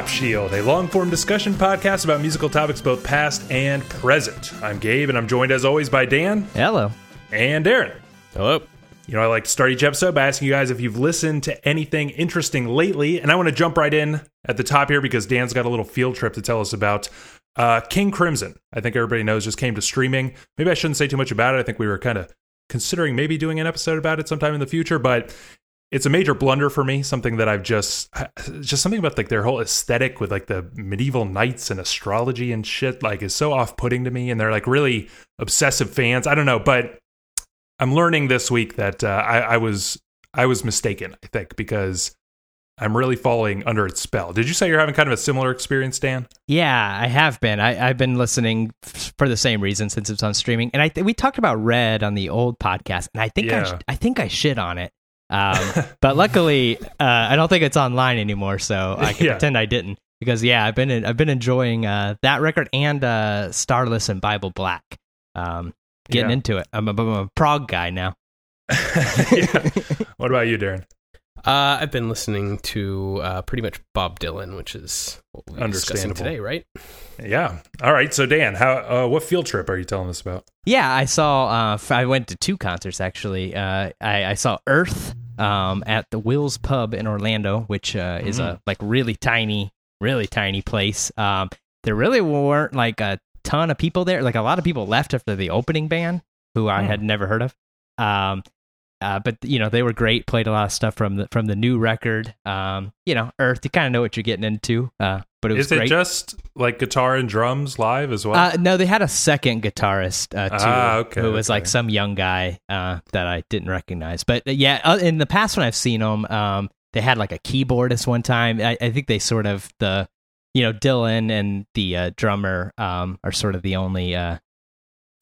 to Pop Shield, a long form discussion podcast about musical topics both past and present. I'm Gabe, and I'm joined as always by Dan Hello. and Darren. Hello. You know, I like to start each episode by asking you guys if you've listened to anything interesting lately, and I want to jump right in at the top here because Dan's got a little field trip to tell us about. Uh, King Crimson, I think everybody knows, just came to streaming. Maybe I shouldn't say too much about it. I think we were kind of considering maybe doing an episode about it sometime in the future, but it's a major blunder for me. Something that I've just, just something about like their whole aesthetic with like the medieval knights and astrology and shit, like is so off putting to me. And they're like really obsessive fans. I don't know, but I'm learning this week that uh, I, I was I was mistaken. I think because I'm really falling under its spell. Did you say you're having kind of a similar experience, Dan? Yeah, I have been. I, I've been listening for the same reason since it's on streaming, and I th- we talked about Red on the old podcast, and I think I, Yeah. sh- I think I shit on it. Um, but luckily, uh, I don't think it's online anymore, so I can Yeah. pretend I didn't. Because yeah, I've been I've been enjoying uh, that record and uh, Starless and Bible Black. Um, getting Yeah. into it. I'm a, I'm a prog guy now. yeah. What about you, Darren? Uh, I've been listening to uh, pretty much Bob Dylan, which is what we're discussing Understandable. today, right? Yeah. All right. So Dan, how uh, what field trip are you telling us about? Yeah, I saw. Uh, f- I went to two concerts actually. Uh, I, I saw Earth um, at the Will's Pub in Orlando, which uh, is a like really tiny, really tiny place. Um, there really weren't like a ton of people there. Like a lot of people left after the opening band, who I Hmm. had never heard of. Um, uh, but you know they were great. Played a lot of stuff from the from the new record. Um, you know, Earth. You kind of know what you're getting into. Uh, but it was Is it just like guitar and drums live as well? Uh, no, they had a second guitarist uh, too, Ah, okay, who was okay. like some young guy uh, that I didn't recognize. But uh, yeah, uh, in the past when I've seen them, um, they had like a keyboardist one time. I, I think they sort of the, you know, Dylan and the uh, drummer um, are sort of the only uh,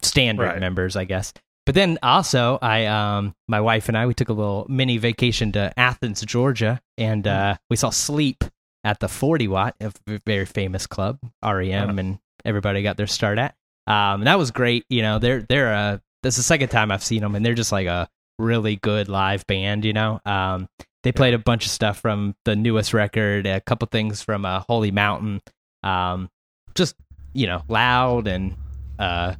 standard Right. members, I guess. But then also, I, um, my wife and I, we took a little mini vacation to Athens, Georgia, and Hmm. uh, we saw Sleep at the 40 Watt, a very famous club, REM, Uh-huh. and everybody got their start at. Um, and that was great. You know, they're they're a this is the second time I've seen them, and they're just like a really good live band. You know, um, they played a bunch of stuff from the newest record, a couple things from uh, Holy Mountain, um, just you know, loud and uh,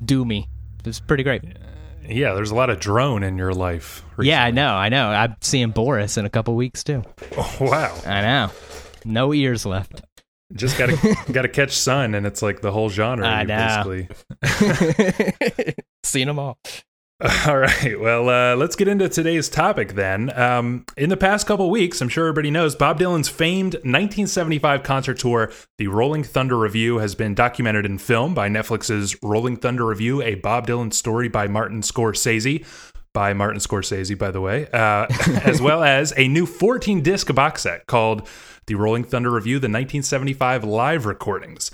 doomy. It was pretty great. yeah. There's a lot of drone in your life. Yeah, I know, I know. I'm seeing Boris in a couple weeks too. Oh, wow. I know. No ears left. Just gotta gotta catch sun, and it's like the whole genre. I know. Basically. Seen them all. All right. Well, uh, let's get into today's topic then. Um, in the past couple weeks, I'm sure everybody knows Bob Dylan's famed 1975 concert tour, The Rolling Thunder Revue, has been documented in film by Netflix's Rolling Thunder Revue, a Bob Dylan story by Martin Scorsese. By Martin Scorsese, by the way, uh, as well as a new 14 disc box set called The Rolling Thunder Revue, the 1975 live recordings.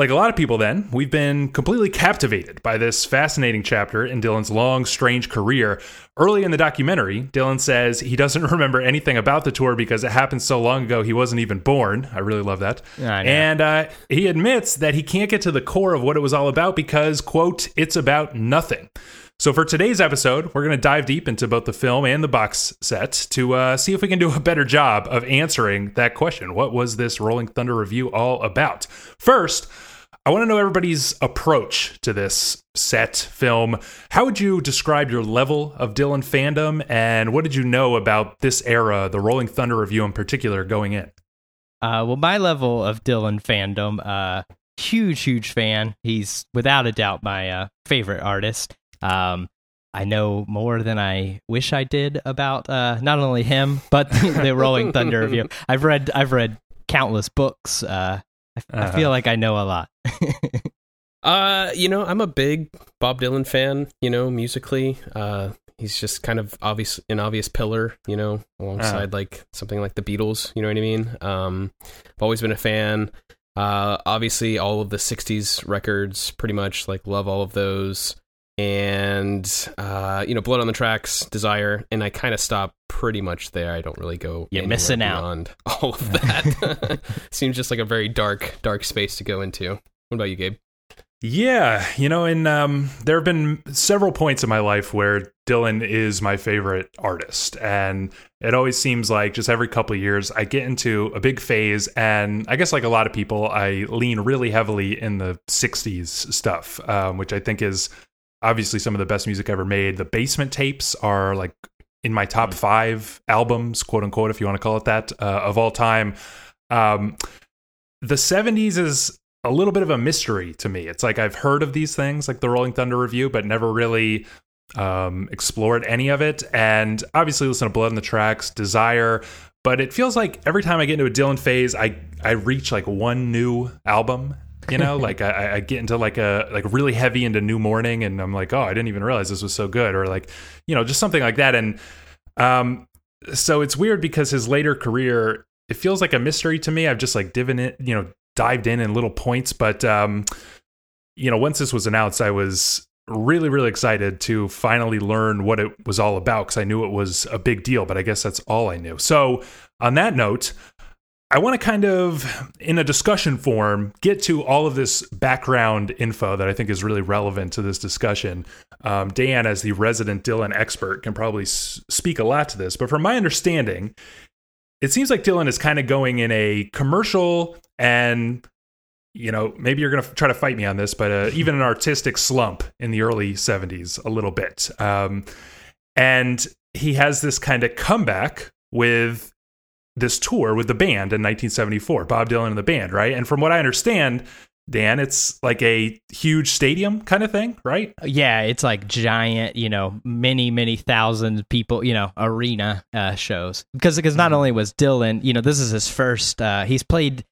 Like a lot of people, then, we've been completely captivated by this fascinating chapter in Dylan's long, strange career. Early in the documentary, Dylan says he doesn't remember anything about the tour because it happened so long ago he wasn't even born. I really love that. And uh, he admits that he can't get to the core of what it was all about because, quote, it's about nothing. So, for today's episode, we're going to dive deep into both the film and the box set to uh, see if we can do a better job of answering that question. What was this Rolling Thunder revue all about? First, I want to know everybody's approach to this set film. How would you describe your level of Dylan fandom, and what did you know about this era, the Rolling Thunder revue in particular, going in? Uh, well, my level of Dylan fandom, uh, huge, huge fan. He's without a doubt my uh, favorite artist. Um, I know more than I wish I did about uh, not only him but the Rolling Thunder revue. I've read I've read countless books. Uh, I, I Uh-huh. feel like I know a lot. Uh, you know, I'm a big Bob Dylan fan. You know, musically, uh, he's just kind of obvious, an obvious pillar. You know, alongside like something like the Beatles. You know what I mean? Um, I've always been a fan. Uh, obviously, all of the '60s records, pretty much like love all of those. And uh, you know, Blood on the Tracks, Desire, and I kind of stop pretty much there. I don't really go. You're anywhere missing out. beyond all of that. Seems just like a very dark, dark space to go into. What about you, Gabe? Yeah, you know, and um, there have been several points in my life where Dylan is my favorite artist, and it always seems like just every couple of years I get into a big phase, and I guess like a lot of people, I lean really heavily in the '60s stuff, um, which I think is obviously some of the best music ever made. The Basement Tapes are like in my top five albums, quote unquote, if you want to call it that, uh, of all time. Um, the 70s is a little bit of a mystery to me. It's like I've heard of these things, like the Rolling Thunder revue, but never really um, explored any of it. And obviously, listen to Blood in the Tracks, Desire. But it feels like every time I get into a Dylan phase, I I reach like one new album. You know, like I, I get into like a like really heavy into New Morning, and I'm like, oh, I didn't even realize this was so good, or like, you know, just something like that. And um, so it's weird because his later career it feels like a mystery to me. I've just like divin it, you know, dived in in little points, but um, you know, once this was announced, I was really really excited to finally learn what it was all about because I knew it was a big deal, but I guess that's all I knew. So, on that note, I want to kind of, in a discussion form, get to all of this background info that I think is really relevant to this discussion. Um, Dan, as the resident Dylan expert, can probably s- speak a lot to this, but from my understanding, it seems like Dylan is kind of going in a commercial and you know maybe you're going to try to fight me on this but uh, even an artistic slump in the early 70s a little bit um, and he has this kind of comeback with this tour with the band in 1974 bob dylan and the band right and from what i understand Dan, it's like a huge stadium kind of thing, right? Yeah, it's like giant, you know, many, many thousand people, you know, arena uh, shows. Because because not only was Dylan, you know, this is his first. Uh, he's played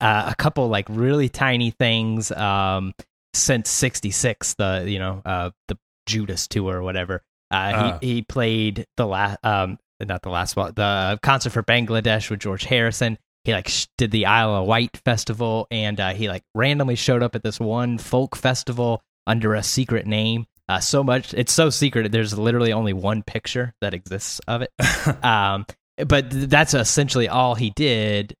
uh, a couple like really tiny things um, since '66. The you know uh, the Judas tour or whatever. Uh, he he played the last um not the last one the concert for Bangladesh with George Harrison he like sh- did the Isle of Wight festival, and uh, he like randomly showed up at this one folk festival under a secret name. Uh, so much it's so secret. There's literally only one picture that exists of it. um, but th- that's essentially all he did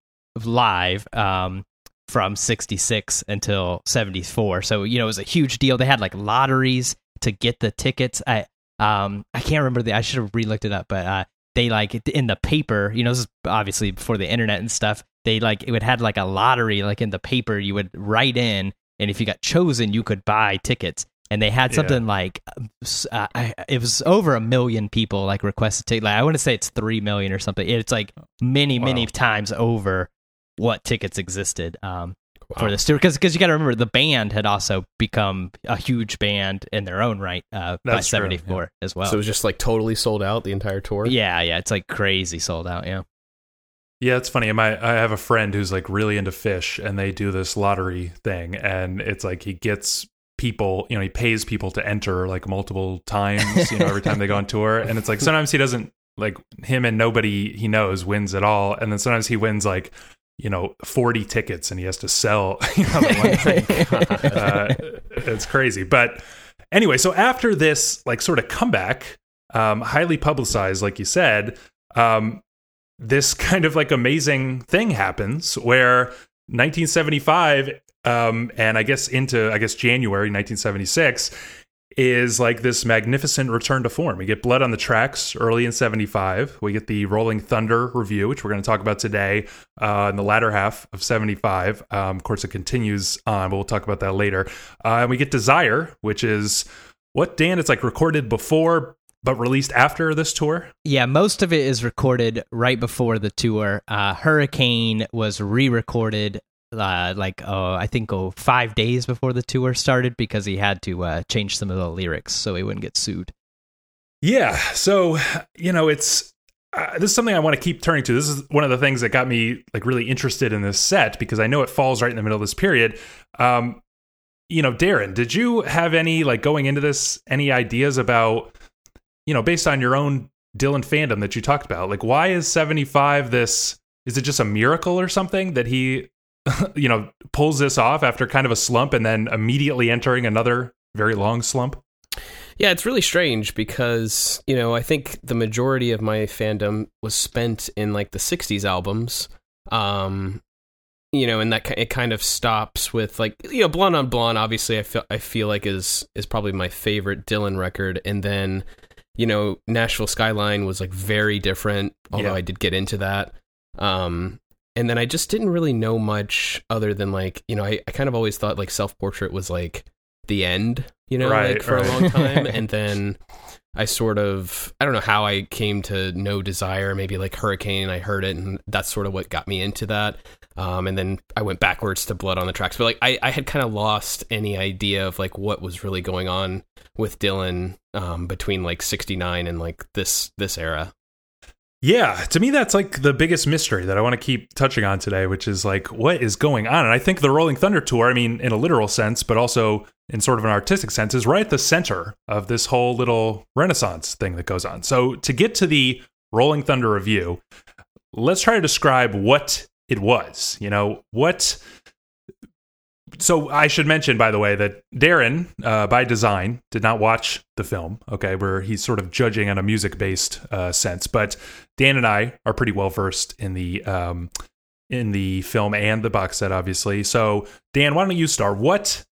live um, from 66 until 74 so you know it was a huge deal they had like lotteries to get the tickets i um i can't remember the i should have re-looked it up but uh they like in the paper, you know, this is obviously before the internet and stuff. They like it would had like a lottery, like in the paper, you would write in, and if you got chosen, you could buy tickets. And they had something yeah. like uh, I, it was over a million people like requested tickets. Like, I want to say it's three million or something. It's like many, wow. many times over what tickets existed. Um, wow. for this tour because because you got to remember the band had also become a huge band in their own right uh, by seventy four yeah. as well. So it was just like totally sold out the entire tour. Yeah, yeah, it's like crazy sold out. Yeah. Yeah, it's funny. My I have a friend who's like really into Phish, and they do this lottery thing, and it's like he gets people, you know, he pays people to enter like multiple times, you know, every time they go on tour, and it's like sometimes he doesn't like him and nobody he knows wins at all, and then sometimes he wins like you know 40 tickets and he has to sell you know, one thing. uh, it's crazy but anyway so after this like sort of comeback um, highly publicized like you said um, this kind of like amazing thing happens where 1975 um, and i guess into i guess january 1976 is like this magnificent return to form. We get Blood on the Tracks early in 75. We get the Rolling Thunder revue, which we're going to talk about today uh, in the latter half of 75. Um, of course, it continues on, but we'll talk about that later. Uh, and we get Desire, which is what, Dan? It's like recorded before but released after this tour? Yeah, most of it is recorded right before the tour. Uh, Hurricane was re recorded uh, like uh, I think oh, five days before the tour started because he had to uh, change some of the lyrics so he wouldn't get sued. Yeah, so you know it's uh, this is something I want to keep turning to. This is one of the things that got me like really interested in this set because I know it falls right in the middle of this period. Um, you know, Darren, did you have any like going into this any ideas about you know based on your own Dylan fandom that you talked about? Like, why is seventy five this? Is it just a miracle or something that he you know, pulls this off after kind of a slump and then immediately entering another very long slump? Yeah, it's really strange because, you know, I think the majority of my fandom was spent in like the 60s albums. Um, you know, and that it kind of stops with like you know, Blonde on Blonde. Obviously, I feel I feel like is is probably my favorite Dylan record, and then you know, Nashville Skyline was like very different. Although Yeah. I did get into that, um, and then I just didn't really know much other than like you know, I, I kind of always thought like Self Portrait was like the end, you know, Right, like for right. a long time, and then. I sort of I don't know how I came to know Desire, maybe like Hurricane. I heard it, and that's sort of what got me into that. Um, and then I went backwards to Blood on the Tracks. But like I, I had kind of lost any idea of like what was really going on with Dylan um, between like '69 and like this this era. Yeah, to me, that's like the biggest mystery that I want to keep touching on today, which is like, what is going on? And I think the Rolling Thunder Tour, I mean, in a literal sense, but also in sort of an artistic sense, is right at the center of this whole little renaissance thing that goes on. So, to get to the Rolling Thunder revue, let's try to describe what it was. You know, what. So I should mention, by the way, that Darren, uh, by design, did not watch the film. Okay, where he's sort of judging on a music-based uh, sense, but Dan and I are pretty well versed in the um, in the film and the box set, obviously. So, Dan, why don't you start? What?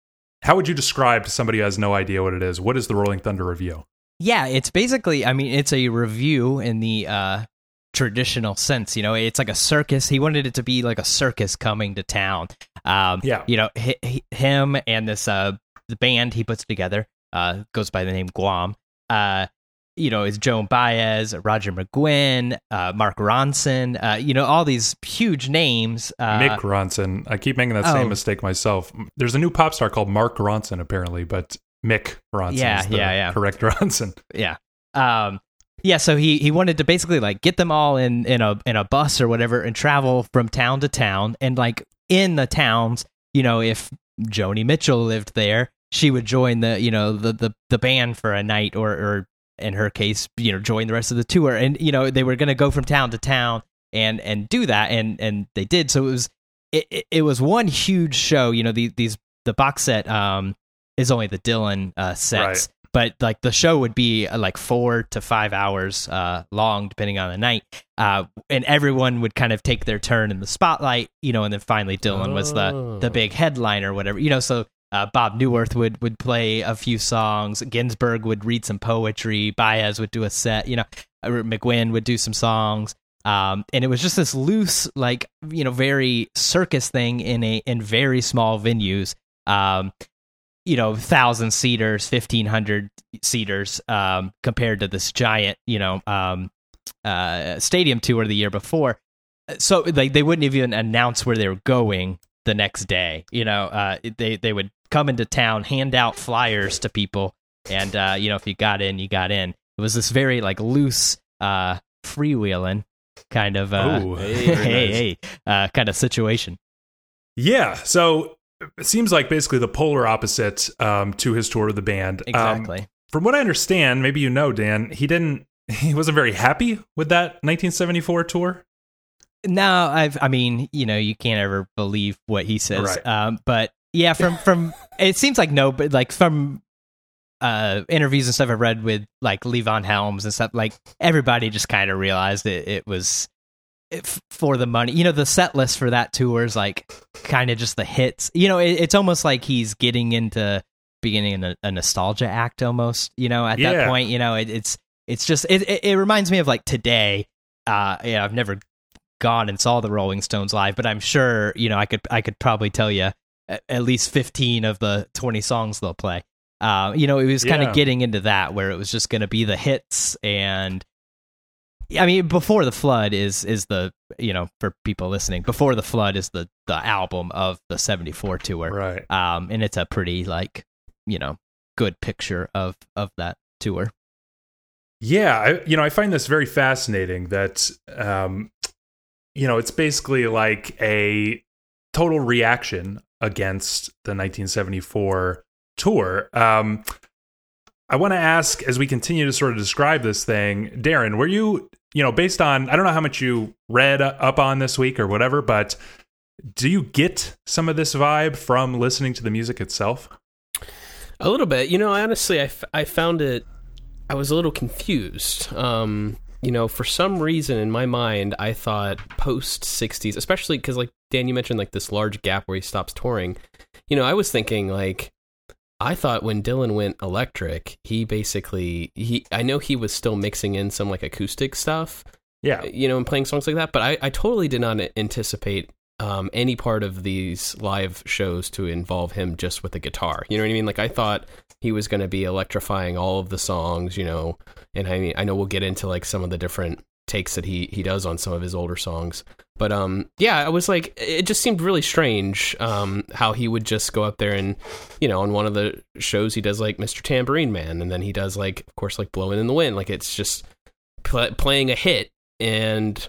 How would you describe to somebody who has no idea what it is? What is the Rolling Thunder revue? Yeah, it's basically, I mean, it's a review in the uh, traditional sense. You know, it's like a circus. He wanted it to be like a circus coming to town. Um, Yeah. You know, hi hi him and this uh, the band he puts together uh, goes by the name Guam. Uh, you know, is Joan Baez, Roger McGuinn, uh, Mark Ronson. Uh, you know, all these huge names. Uh, Mick Ronson. I keep making that same oh. mistake myself. There's a new pop star called Mark Ronson, apparently, but Mick Ronson Yeah, is the yeah, yeah. correct Ronson. yeah um yeah so he he wanted to basically like get them all in in a in a bus or whatever and travel from town to town. And like in the towns you know if joni mitchell lived there she would join the you know the the, the band for a night or or in her case you know join the rest of the tour. And you know they were going to go from town to town and and do that and and they did. So it was it, it, was one huge show. You know the, these the box set um is only the dylan uh sets but like the show would be uh, like four to five hours uh, long, depending on the night. Uh, and everyone would kind of take their turn in the spotlight, you know. And then finally, Dylan was the Oh. the big headliner, or whatever, you know. So uh, Bob Neuwirth would would play a few songs. Ginsberg would read some poetry. Baez would do a set, you know. McGuinn would do some songs. Um, and it was just this loose, like you know, very circus thing in a in very small venues. Um, you know, thousand seaters, fifteen hundred seaters, um, compared to this giant, you know, um, uh, stadium tour the year before. So like they wouldn't even announce where they were going the next day. You know, uh, they they would come into town, hand out flyers to people, and uh, you know, if you got in, you got in. It was this very like loose, uh, freewheeling kind of uh, Ooh, hey hey nice. hey uh, kind of situation. Yeah. So it seems like basically the polar opposite um, to his tour of the band. Um, Exactly. from what I understand, maybe you know, Dan, he didn't. He wasn't very happy with that 1974 tour. No, I've. I mean, you know, you can't ever believe what he says. Right. Um, but yeah, from from it seems like no, but like from uh interviews and stuff I've read with like Levon Helms and stuff, like everybody just kind of realized it. It was for the money. You know, the set list for that tour is like kind of just the hits. You know, it, it's almost like he's getting into beginning a, a nostalgia act almost. You know, at Yeah. that point, you know, it, it's it's just it, it it reminds me of like today. Uh, yeah, I've never gone and saw the Rolling Stones live, but I'm sure you know I could I could probably tell you at, least 15 of the 20 songs they'll play. Uh, you know, it was kind Yeah. of getting into that where it was just going to be the hits and I mean, before the flood is is the you know for people listening, before the flood is the the album of the '74 tour, Right. um, and it's a pretty like you know good picture of of that tour. Yeah, I, you know, I find this very fascinating that, um, you know, it's basically like a total reaction against the 1974 tour. Um, I want to ask, as we continue to sort of describe this thing, Darren, were you, you know, based on, I don't know how much you read up on this week or whatever, but do you get some of this vibe from listening to the music itself? A little bit, you know. Honestly, I, f- I found it. I was a little confused. Um, you know, for some reason in my mind, I thought post 60s, especially because, like, Dan, you mentioned like this large gap where he stops touring. You know, I was thinking, like, I thought when Dylan went electric, he basically, he, I know he was still mixing in some like acoustic stuff, Yeah. you know, and playing songs like that, but I, I totally did not anticipate um, any part of these live shows to involve him just with a guitar. You know what I mean? Like, I thought he was going to be electrifying all of the songs, you know, and I mean, I know we'll get into like some of the different takes that he he does on some of his older songs. But um yeah, I was like it just seemed really strange um how he would just go up there and you know, on one of the shows he does like Mr. Tambourine Man and then he does like of course like Blowing in the Wind, like it's just pl- playing a hit and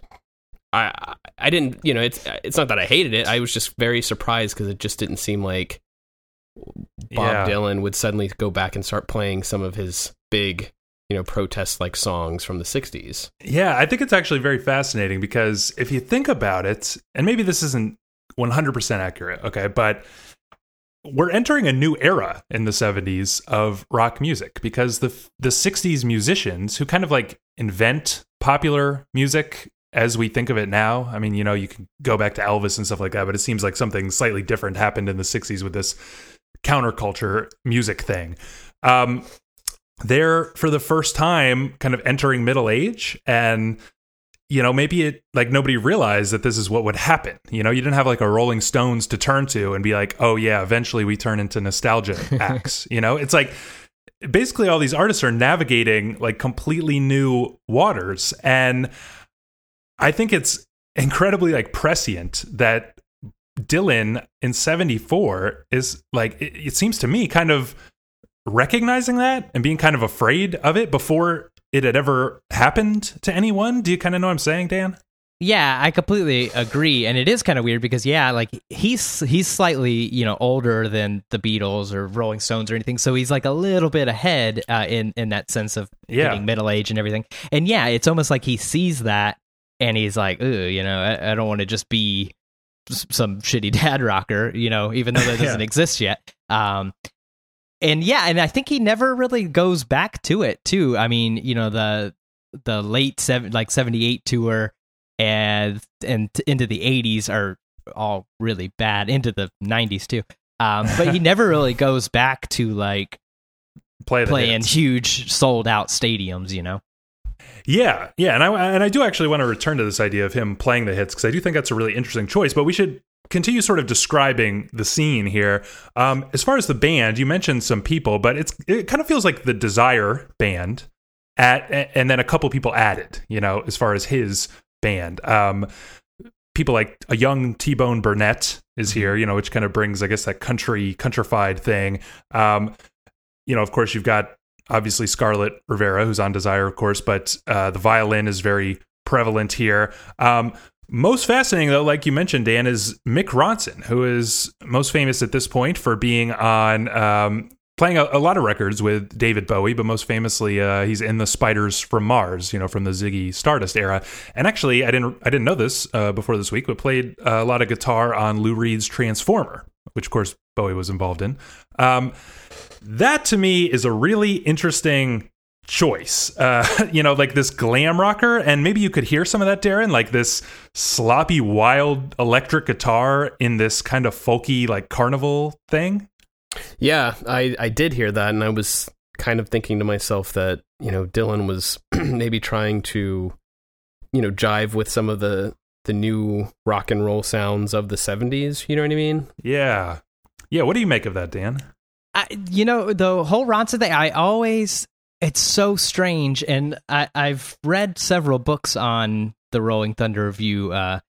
I I didn't, you know, it's it's not that I hated it. I was just very surprised cuz it just didn't seem like Bob Yeah. Dylan would suddenly go back and start playing some of his big, you know, protest like songs from the 60s. Yeah, I think it's actually very fascinating because if you think about it, and maybe this isn't 100% accurate, okay, but we're entering a new era in the 70s of rock music because the the 60s musicians who kind of like invent popular music as we think of it now. I mean, you know, you can go back to Elvis and stuff like that, but it seems like something slightly different happened in the 60s with this counterculture music thing. Um, they're for the first time kind of entering middle age and you know maybe it like nobody realized that this is what would happen. You know you didn't have like a rolling stones to turn to and be like oh yeah eventually we turn into nostalgia acts you know it's like basically all these artists are navigating like completely new waters and i think it's incredibly like prescient that dylan in 74 is like it, it seems to me kind of recognizing that and being kind of afraid of it before it had ever happened to anyone. Do you kind of know what I'm saying, Dan? Yeah, I completely agree, and it is kind of weird because yeah, like he's he's slightly you know older than the Beatles or Rolling Stones or anything, so he's like a little bit ahead uh, in in that sense of Yeah. hitting middle age and everything. And yeah, it's almost like he sees that and he's like, ooh, you know, I, I don't want to just be s- some shitty dad rocker, you know, even though that doesn't Yeah. exist yet. Um, and yeah, and I think he never really goes back to it too. I mean, you know, the the late seven like seventy eight tour and and t- into the eighties are all really bad. Into the nineties too. Um, but he never really goes back to like Play playing hits. huge sold out stadiums, you know. Yeah, yeah, and I and I do actually want to return to this idea of him playing the hits because I do think that's a really interesting choice. But we should continue sort of describing the scene here. Um, as far as the band, you mentioned some people, but it's it kind of feels like the Desire band at and then a couple people added. You know, as far as his band. Um, people like a young T Bone Burnett is here, you know, which kind of brings, I guess, that country countrified thing. Um, you know, of course, you've got obviously Scarlet Rivera, who's on Desire, of course, but uh, the violin is very prevalent here. Um, most fascinating, though, like you mentioned, Dan, is Mick Ronson, who is most famous at this point for being on um, playing a, a lot of records with David Bowie, but most famously, uh, he's in the Spiders from Mars, you know, from the Ziggy Stardust era. And actually, I didn't I didn't know this uh, before this week, but played a lot of guitar on Lou Reed's Transformer, which of course Bowie was involved in. Um, that to me is a really interesting choice. Uh, you know, like this glam rocker, and maybe you could hear some of that, Darren, like this sloppy, wild electric guitar in this kind of folky, like carnival thing. Yeah, I I did hear that, and I was kind of thinking to myself that you know Dylan was maybe trying to you know jive with some of the the new rock and roll sounds of the 70s you know what i mean Yeah. Yeah. What do you make of that, Dan? I, you know, the whole Ronson thing, I always, it's so strange. And I, I've read several books on the Rolling Thunder Revue uh,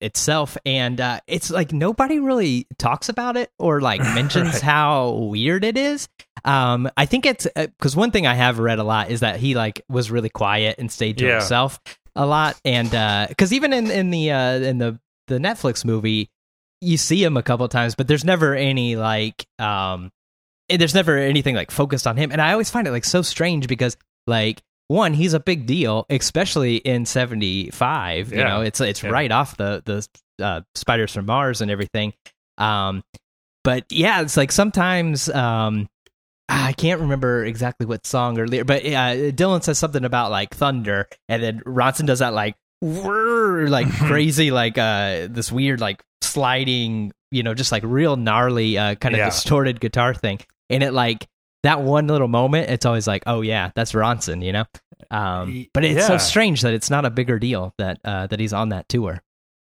itself. And uh, it's like nobody really talks about it or like mentions Right. how weird it is. Um, I think it's because one thing I have read a lot is that he like was really quiet and stayed to Yeah. himself a lot. And because even in, in the, uh, in the, the Netflix movie, you see him a couple times, but there's never any like, um, there's never anything like focused on him and i always find it like so strange because like one he's a big deal especially in 75 yeah. you know it's it's Yeah. right off the the uh, spiders from mars and everything um but yeah it's like sometimes um I can't remember exactly what song earlier, but uh, Dylan says something about like thunder, and then Ronson does that like whirr, like crazy, like uh, this weird like sliding, you know, just like real gnarly, uh, kind of Yeah. distorted guitar thing, and it like that one little moment, it's always like, oh yeah, that's Ronson, you know. Um, but it's so strange that it's not a bigger deal that uh, that he's on that tour.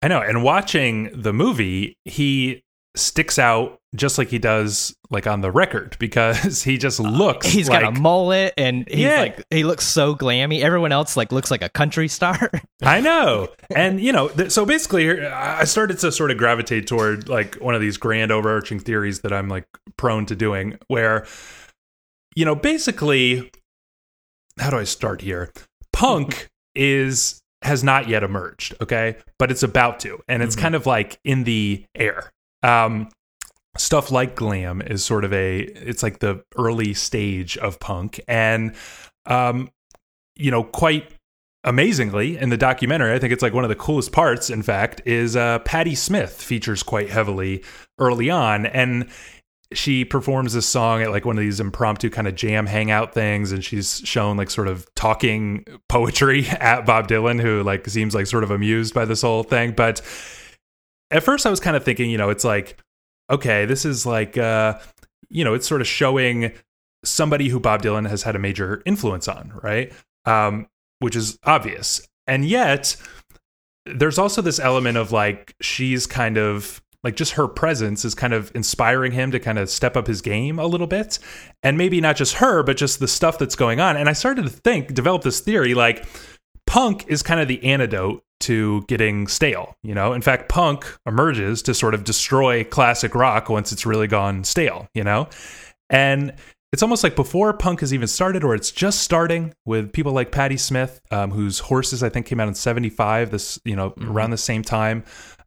I know. And watching the movie, he sticks out just like he does like on the record because he just looks Uh, He's like got a mullet and he's Yeah. like he looks so glammy. Everyone else like looks like a country star. I know. And, you know, th- so basically, I started to sort of gravitate toward like one of these grand overarching theories that I'm like prone to doing, where, you know, basically, how do I start here? Punk is has not yet emerged, okay? But it's about to. And it's Mhm. kind of like in the air. Um, stuff like glam is sort of a it's like the early stage of punk. And um you know quite amazingly in the documentary i think it's like one of the coolest parts in fact is uh patti smith features quite heavily early on. And she performs this song at like one of these impromptu kind of jam hangout things and she's shown like sort of talking poetry at bob dylan who like seems like sort of amused by this whole thing. But at first i was kind of thinking you know it's like okay this is like uh you know it's sort of showing somebody who bob dylan has had a major influence on right? Um which is obvious. And yet there's also this element of like she's kind of like just her presence is kind of inspiring him to kind of step up his game a little bit. And maybe not just her but just the stuff that's going on. And i started to think develop this theory like punk is kind of the antidote to getting stale you know? In fact punk emerges to sort of destroy classic rock once it's really gone stale you know? And it's almost like before punk has even started or it's just starting with people like Patti Smith um, whose horses I think came out in 75 this you know Mhm. around the same time.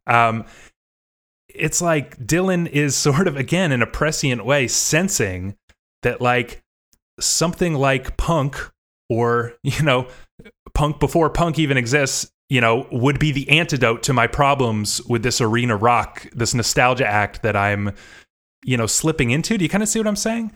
Um, it's like Dylan is sort of again in a prescient way sensing that like something like punk or you know punk before punk even exists you know would be the antidote to my problems with this arena rock this nostalgia act that i'm you know slipping into do you kind of see what i'm saying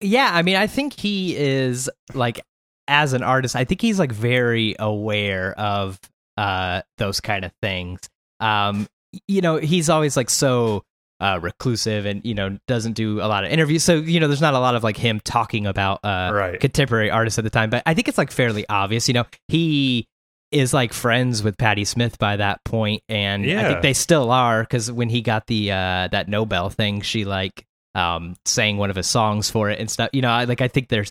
Yeah, I mean, I think he is like as an artist, I think he's like very aware of uh those kind of things. Um you know, he's always like so uh reclusive and you know doesn't do a lot of interviews. So, you know, there's not a lot of like him talking about uh Right. contemporary artists at the time, but I think it's like fairly obvious, you know. He is like friends with Patti Smith by that point and I Yeah. think they still are cuz when he got the uh that Nobel thing, she like um sang one of his songs for it and stuff. You know, I like I think they're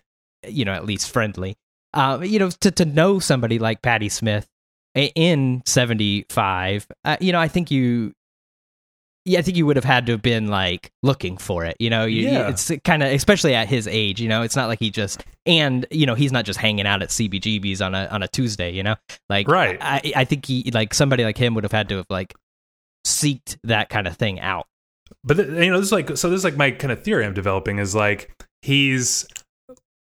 you know at least friendly. Um, you know, to to know somebody like Patti Smith in '75, uh, you know, I think you. Yeah, I think you would have had to have been like looking for it. You know, you, you- Yeah. it's kind of especially at his age. You know, it's not like he just and you know he's not just hanging out at CBGB's on a on a Tuesday. You know, like Right. I I think he like somebody like him would have had to have like seeked that kind of thing out. but you know this is like so this is like my kind of theory i'm developing is like he's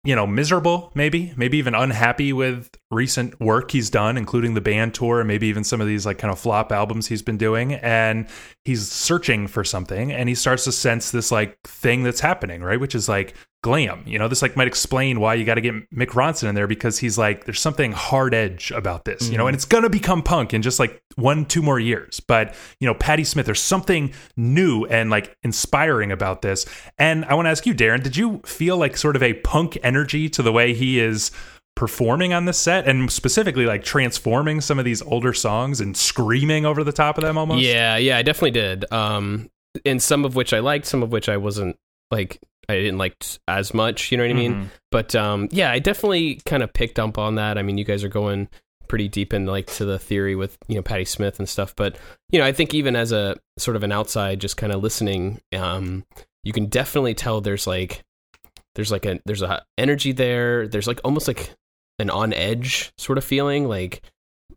you know miserable maybe maybe even unhappy with recent work he's done including the band tour and maybe even some of these like kind of flop albums he's been doing. And he's searching for something and he starts to sense this like thing that's happening right? Which is like glam you know? This like might explain why you got to get mick ronson in there because he's like there's something hard edge about this you know? And it's gonna become punk in just like one two more years. But you know patti smith there's something new and like inspiring about this. And i want to ask you darren did you feel like sort of a punk energy to the way he is performing on this set and specifically like transforming some of these older songs and screaming over the top of them almost? Yeah, yeah, I definitely did. Um, and some of which I liked, some of which I wasn't like. I didn't like as much. You know what I mean? Mhm. But um, yeah, I definitely kind of picked up on that. I mean, you guys are going pretty deep in like to the theory with you know Patti Smith and stuff. But you know, I think even as a sort of an outside, just kind of listening, um, you can definitely tell there's like there's like a there's a energy there. There's like almost like an on edge sort of feeling, like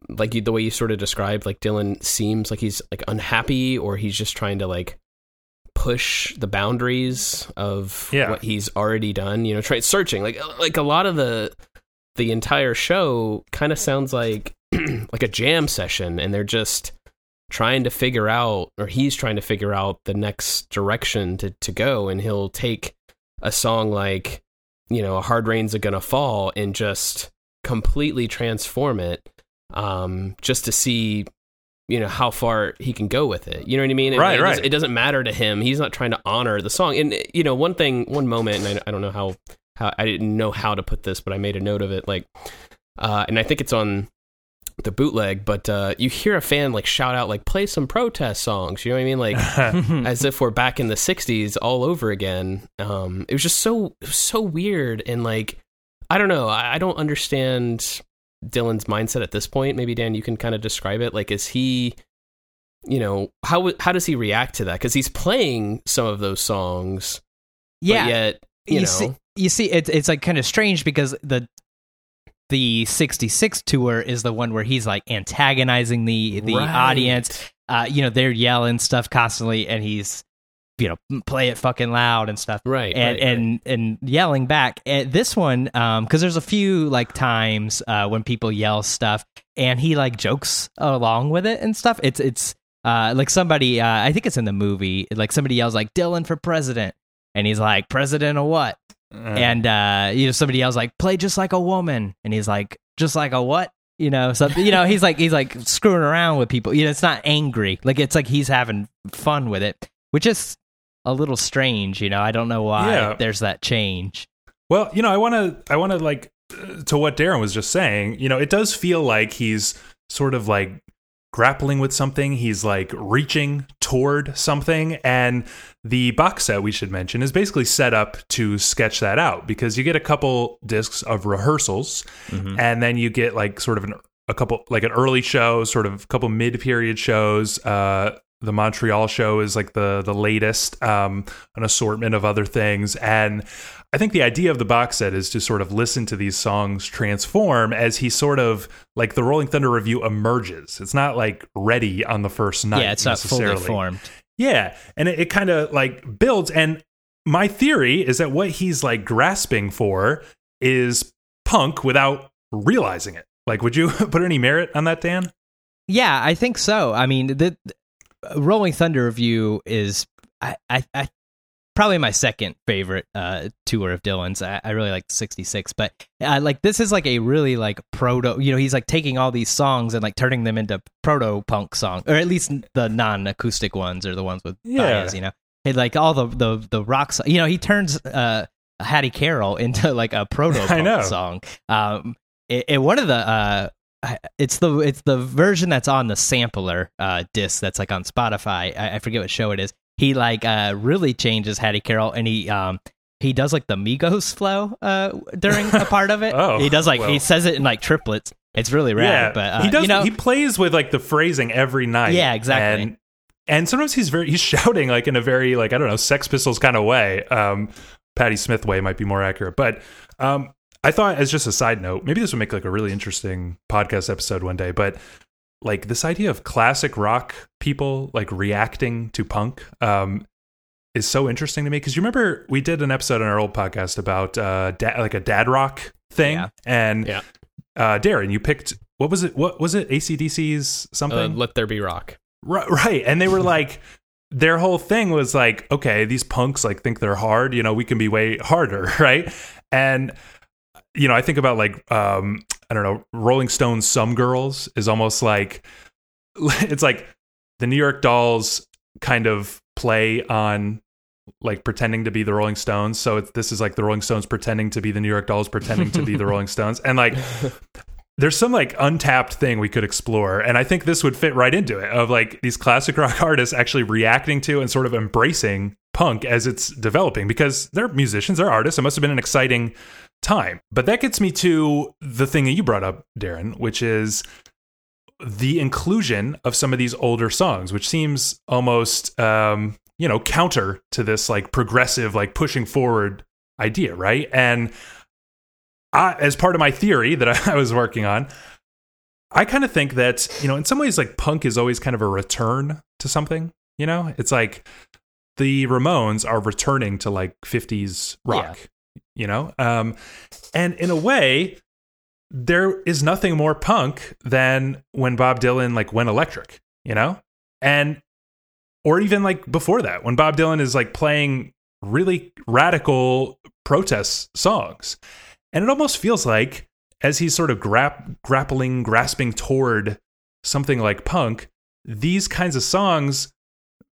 like you, the way you sort of described. Like Dylan seems like he's like unhappy, or he's just trying to like push the boundaries of Yeah. what he's already done. You know, try searching like like a lot of the the entire show kind of sounds like like a jam session, and they're just trying to figure out, or he's trying to figure out the next direction to to go, and he'll take a song like, you know, a hard rain's are gonna fall and just completely transform it, um, just to see, you know, how far he can go with it. You know what I mean? It, Right, it, right. doesn't- It doesn't matter to him. He's not trying to honor the song. And you know, one thing, one moment, and I, I don't know how, how I didn't know how to put this, but I made a note of it. Like, uh, and I think it's on the bootleg, but uh, you hear a fan like shout out like play some protest songs. You know what I mean? Like as if we're back in the '60s all over again. Um, it was just so so weird and like I don't know. I, I don't understand Dylan's mindset at this point. Maybe Dan, you can kind of describe it. Like, is he? You know how how does he react to that? Because he's playing some of those songs, yeah, but yet you, know, see, you see, it's it's like kind of strange because the the '66 tour is the one where he's like antagonizing the the Right. audience. Uh, you know, they're yelling stuff constantly, and he's you know play it fucking loud and stuff. right? and right, right. and and yelling back. And this one, um, because there's a few like times uh when people yell stuff, and he like jokes along with it and stuff. It's it's uh like somebody, uh, I think it's in the movie, like somebody yells like Dylan for president, and he's like president of what? And uh, you know somebody yells like play just like a woman, and he's like just like a what? You know, so you know he's like he's like screwing around with people. You know, it's not angry. Like it's like he's having fun with it, which is a little strange. You know, I don't know why Yeah. there's that change. Well, you know, I want to, I want to like uh, to what Darren was just saying. You know, it does feel like he's sort of like grappling with something. He's like reaching toward something, and the box set we should mention is basically set up to sketch that out because you get a couple discs of rehearsals, and then you get like sort of an a couple like an early show, sort of a couple mid period shows. Uh, the Montreal show is like the the latest, um, an assortment of other things, and I think the idea of the box set is to sort of listen to these songs transform as he sort of like the Rolling Thunder revue emerges. It's not like ready on the first night. yeah, it's not fully necessarily. formed. Yeah, and it, it kind of like builds. And my theory is that what he's like grasping for is punk without realizing it. Like, would you put any merit on that, Dan? Yeah, I think so. I mean, the Rolling Thunder revue is I, I, I probably my second favorite uh, tour of Dylan's. I, I really like '66, but uh, like this is like a really like proto. You know, he's like taking all these songs and like turning them into proto punk songs, or at least the non-acoustic ones, or the ones with Yeah. You know, and like all the the the rock. You know, he turns uh, Hattie Carroll into like a proto punk song. Um, it, it- one of the uh, it's the it's the version that's on the sampler uh disc that's like on Spotify. I, I forget what show it is. He like uh really changes Hattie Carroll and he um he does like the Migos flow uh during a part of it. Oh, he does like well. he says it in like triplets. It's really rad. but uh, he does. you know he plays with like the phrasing every night. Yeah, exactly. And, and sometimes he's very he's shouting like in a very like I don't know Sex Pistols kind of way. Um, Patti Smith way might be more accurate, but um, I thought as just a side note, maybe this would make like a really interesting podcast episode one day. But like this idea of classic rock people like reacting to punk um, is so interesting to me because you remember we did an episode on our old podcast about uh, da- like a dad rock thing, Yeah. and Yeah. uh, Darren, you picked what was it? What was it? ACDC's Uh, something, Let there be rock. right? Right, and they were like. Their whole thing was like, okay, these punks like think they're hard, you know, we can be way harder, right? And you know, I think about like um I don't know, Rolling Stones Some Girls is almost like it's like the New York Dolls kind of play on like pretending to be the Rolling Stones. So it's, this is like the Rolling Stones pretending to be the New York Dolls, pretending to be the Rolling Stones, and like there's some like untapped thing we could explore, and I think this would fit right into it. Of like these classic rock artists actually reacting to and sort of embracing punk as it's developing because they're musicians, they're artists. It must have been an exciting time. But that gets me to the thing that you brought up, Darren, which is the inclusion of some of these older songs, which seems almost um, you know counter to this like progressive, like pushing forward idea, right? And I, as part of my theory that I was working on, I kind of think that you know in some ways like punk is always kind of a return to something. You know, it's like the Ramones are returning to like 50s rock. You know, um, and in a way, there is nothing more punk than when Bob Dylan like went electric, you know? And or even like before that, when Bob Dylan is like playing really radical protest songs. And it almost feels like as he's sort of grap- grappling, grasping toward something like punk, these kinds of songs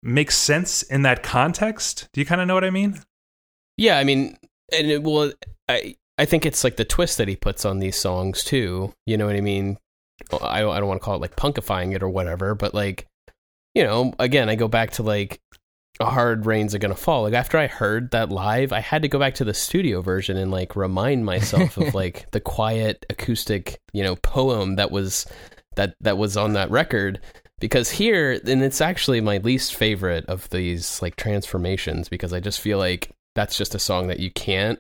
make sense in that context. Do you kind of know what I mean? Yeah, I mean, and it, well, I I think it's like the twist that he puts on these songs too. You know what I mean? I don't, I don't want to call it like punkifying it or whatever, but like, you know, again, I go back to like a hard rains are gonna fall. Like after I heard that live, I had to go back to the studio version and like remind myself of like the quiet acoustic, you know, poem that was that that was on that record. Because here, and it's actually my least favorite of these like transformations because I just feel like that's just a song that you can't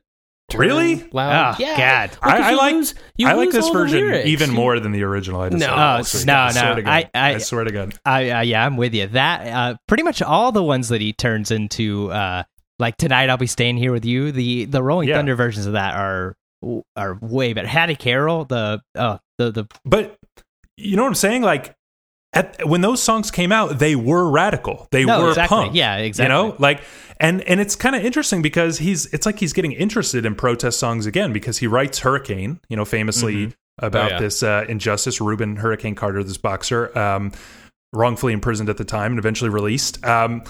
turn Really? loud. Oh, God. Because I- I like- lose- you I like this version even more than the original. I just No. said Oh, last no, I swear no. to God. I- I- I swear to God. I, uh, yeah, I'm with you. That uh, pretty much all the ones that he turns into, uh, like tonight I'll be staying here with you. The the Rolling Yeah. Thunder versions of that are are way better. Hattie Carroll, the uh, the the But you know what I'm saying? Like, at, when those songs came out, they were radical. They No, were exactly. punk. Yeah, exactly. You know, like, and and it's kind of interesting because he's. It's like he's getting interested in protest songs again because he writes Hurricane. You know, famously about Oh, yeah. this uh, injustice. Rubin Hurricane Carter, this boxer, um, wrongfully imprisoned at the time and eventually released. Um,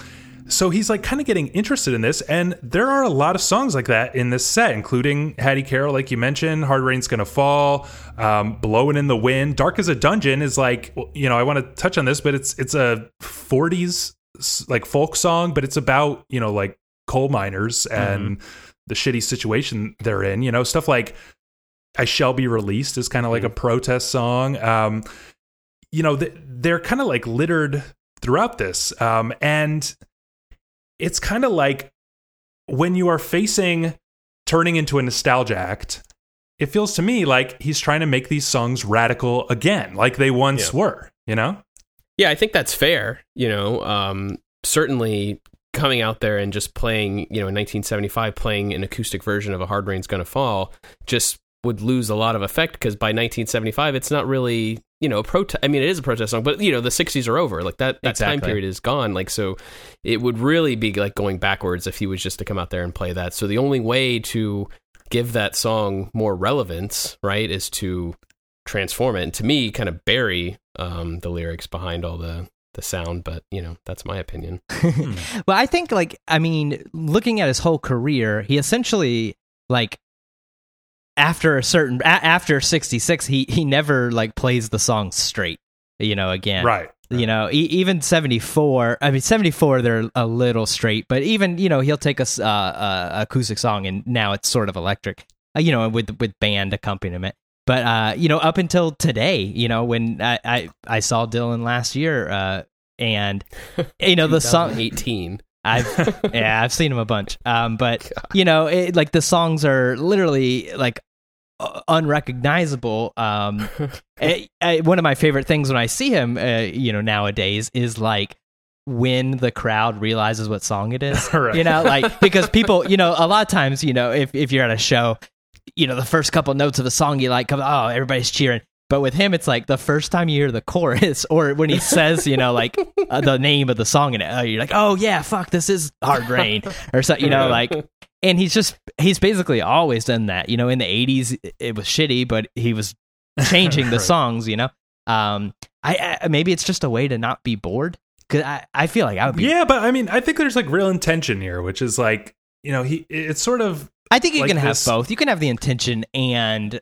so he's like kind of getting interested in this, and there are a lot of songs like that in this set, including Hattie Carroll, like you mentioned, "Hard Rain's Gonna Fall," um, "Blowing in the Wind," "Dark as a Dungeon" is like, you know, I want to touch on this, but it's it's a '40s like folk song, but it's about you know like coal miners and the shitty situation they're in, you know, stuff like "I Shall Be Released" is kind of like a protest song. Um, you know, th- they're kind of like littered throughout this, um, and it's kind of like when you are facing turning into a nostalgia act, it feels to me like he's trying to make these songs radical again, like they once Yeah. were, you know? Yeah, I think that's fair. You know, um, certainly coming out there and just playing, you know, in 1975, playing an acoustic version of A Hard Rain's Gonna Fall just would lose a lot of effect because by 1975, it's not really, you know, a protest. I mean, it is a protest song, but, you know, the 60s are over. Like that, that time period is gone. Like, so it would really be like going backwards if he was just to come out there and play that. So the only way to give that song more relevance, right, is to transform it and to me kind of bury um, the lyrics behind all the the sound but you know that's my opinion well, I think like I mean, looking at his whole career, he essentially like after a certain a- after 66 he he never like plays the song straight you know again Right. you know e- even 74 i mean 74 they're a little straight but even you know he'll take a s- uh, uh, acoustic song and now it's sort of electric uh, you know with with band accompaniment but uh you know up until today you know when i i, I saw dylan last year uh and you know the song 18 I've yeah, I've seen him a bunch. Um, but you know, it, like the songs are literally like unrecognizable. Um, eh, eh, one of my favorite things when I see him, uh, you know, nowadays is like when the crowd realizes what song it is. Right. You know, like because people, you know, a lot of times, you know, if if you're at a show, you know, the first couple notes of a song you like come, oh, everybody's cheering. But with him, it's like the first time you hear the chorus, or when he says, you know, like uh, the name of the song in it, uh, you're like, oh yeah, fuck, this is Hard Rain, or so, you know, like, and he's just he's basically always done that. You know, in the '80s, it was shitty, but he was changing the songs. You know, um, I, I maybe it's just a way to not be bored because I, I feel like I would be. Yeah, but I mean, I think there's like real intention here, which is like, you know, he it's sort of I think you like can have this- both. You can have the intention and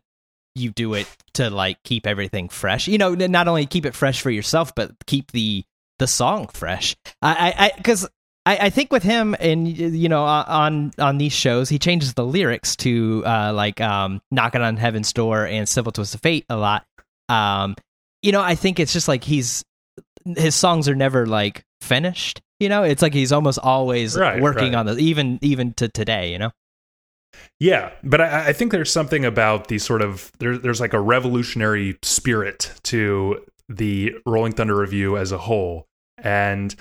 you do it to like keep everything fresh. You know, not only keep it fresh for yourself, but keep the the song fresh. I I because I, I think with him and you know on on these shows he changes the lyrics to uh like um knocking on heaven's door and simple twist of fate a lot. Um, you know, I think it's just like he's his songs are never like finished. You know, it's like he's almost always Right, working right. on the even even to today. You know. Yeah, but I, I think there's something about the sort of there, there's like a revolutionary spirit to the Rolling Thunder Revue as a whole, and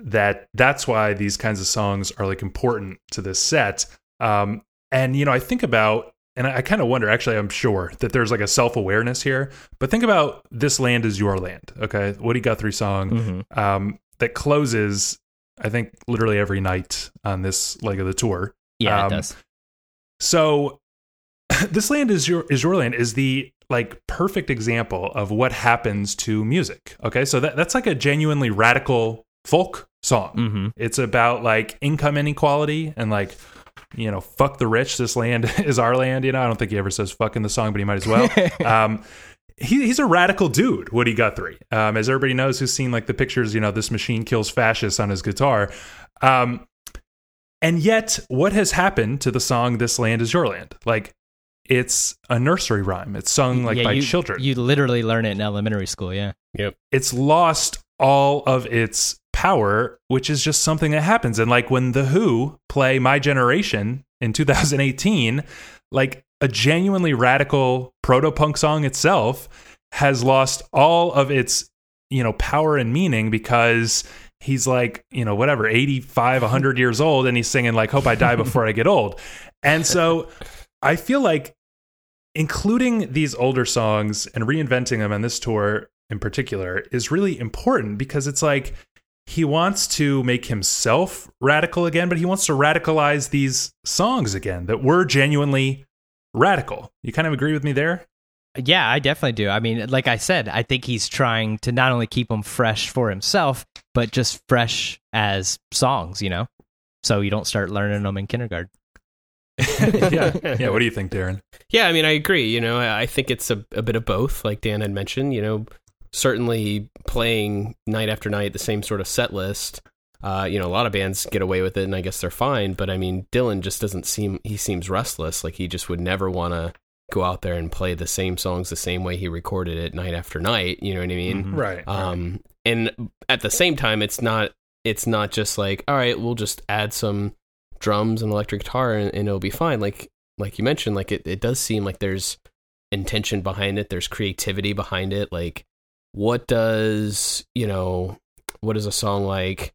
that that's why these kinds of songs are like important to this set. Um, and you know, I think about, and I, I kind of wonder. Actually, I'm sure that there's like a self awareness here. But think about "This Land Is Your Land." Okay, Woody Guthrie song Mm-hmm. um, that closes I think literally every night on this leg of the tour. Yeah, Um, it does. So this land is your is your land is the like perfect example of what happens to music. Okay, so that that's like a genuinely radical folk song. hmm It's about like income inequality and like you know fuck the rich. This land is our land. You know, I don't think he ever says fuck in the song, but he might as well. um, he, he's a radical dude, Woody Guthrie. Um, as everybody knows who's seen like the pictures, you know, this machine kills fascists on his guitar. Um, and yet, what has happened to the song "This Land Is Your Land"? Like, it's a nursery rhyme. It's sung like Yeah, by you, children. You literally learn it in elementary school. Yeah. Yep. it's lost all of its power, which is just something that happens. And like when the Who play "My Generation" in 2018, like a genuinely radical proto punk song itself has lost all of its you know power and meaning because he's like you know whatever 85 100 years old and he's singing like hope i die before i get old. And so i feel like including these older songs and reinventing them on this tour in particular is really important because it's like he wants to make himself radical again but he wants to radicalize these songs again that were genuinely radical. You kind of agree with me there Yeah, I definitely do. I mean, like I said, I think he's trying to not only keep them fresh for himself, but just fresh as songs, you know? So you don't start learning them in kindergarten. yeah yeah what do you think darren Yeah, I mean, I agree. You know, I I think it's a, a bit of both, like Dan had mentioned. You know, certainly playing night after night the same sort of set list. Uh, you know, a lot of bands get away with it, and I guess they're fine. But I mean, Dylan just doesn't seem he seems restless. Like he just would never want to go out there and play the same songs the same way he recorded it night after night. You know what I mean? Mhm. right Um, and at the same time, it's not it's not just like all right, we'll just add some drums and electric guitar and, and it'll be fine. Like like you mentioned, like it, it does seem like there's intention behind it. There's creativity behind it. Like what does you know what is a song like?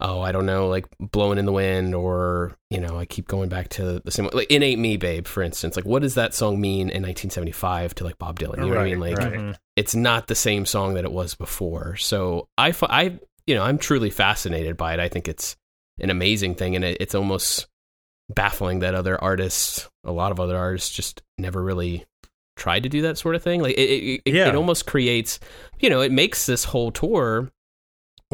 Oh, I don't know, like blowing in the wind, or you know, I keep going back to the same like "It Ain't Me, Babe," for instance. Like, what does that song mean in 1975 to like Bob Dylan? You know what I mean? Like, right. It's not the same song that it was before. So I, I, you know, I'm truly fascinated by it. I think it's an amazing thing, and it, it's almost baffling that other artists, a lot of other artists, just never really tried to do that sort of thing. Like it, it, it, Yeah. it almost creates, you know, it makes this whole tour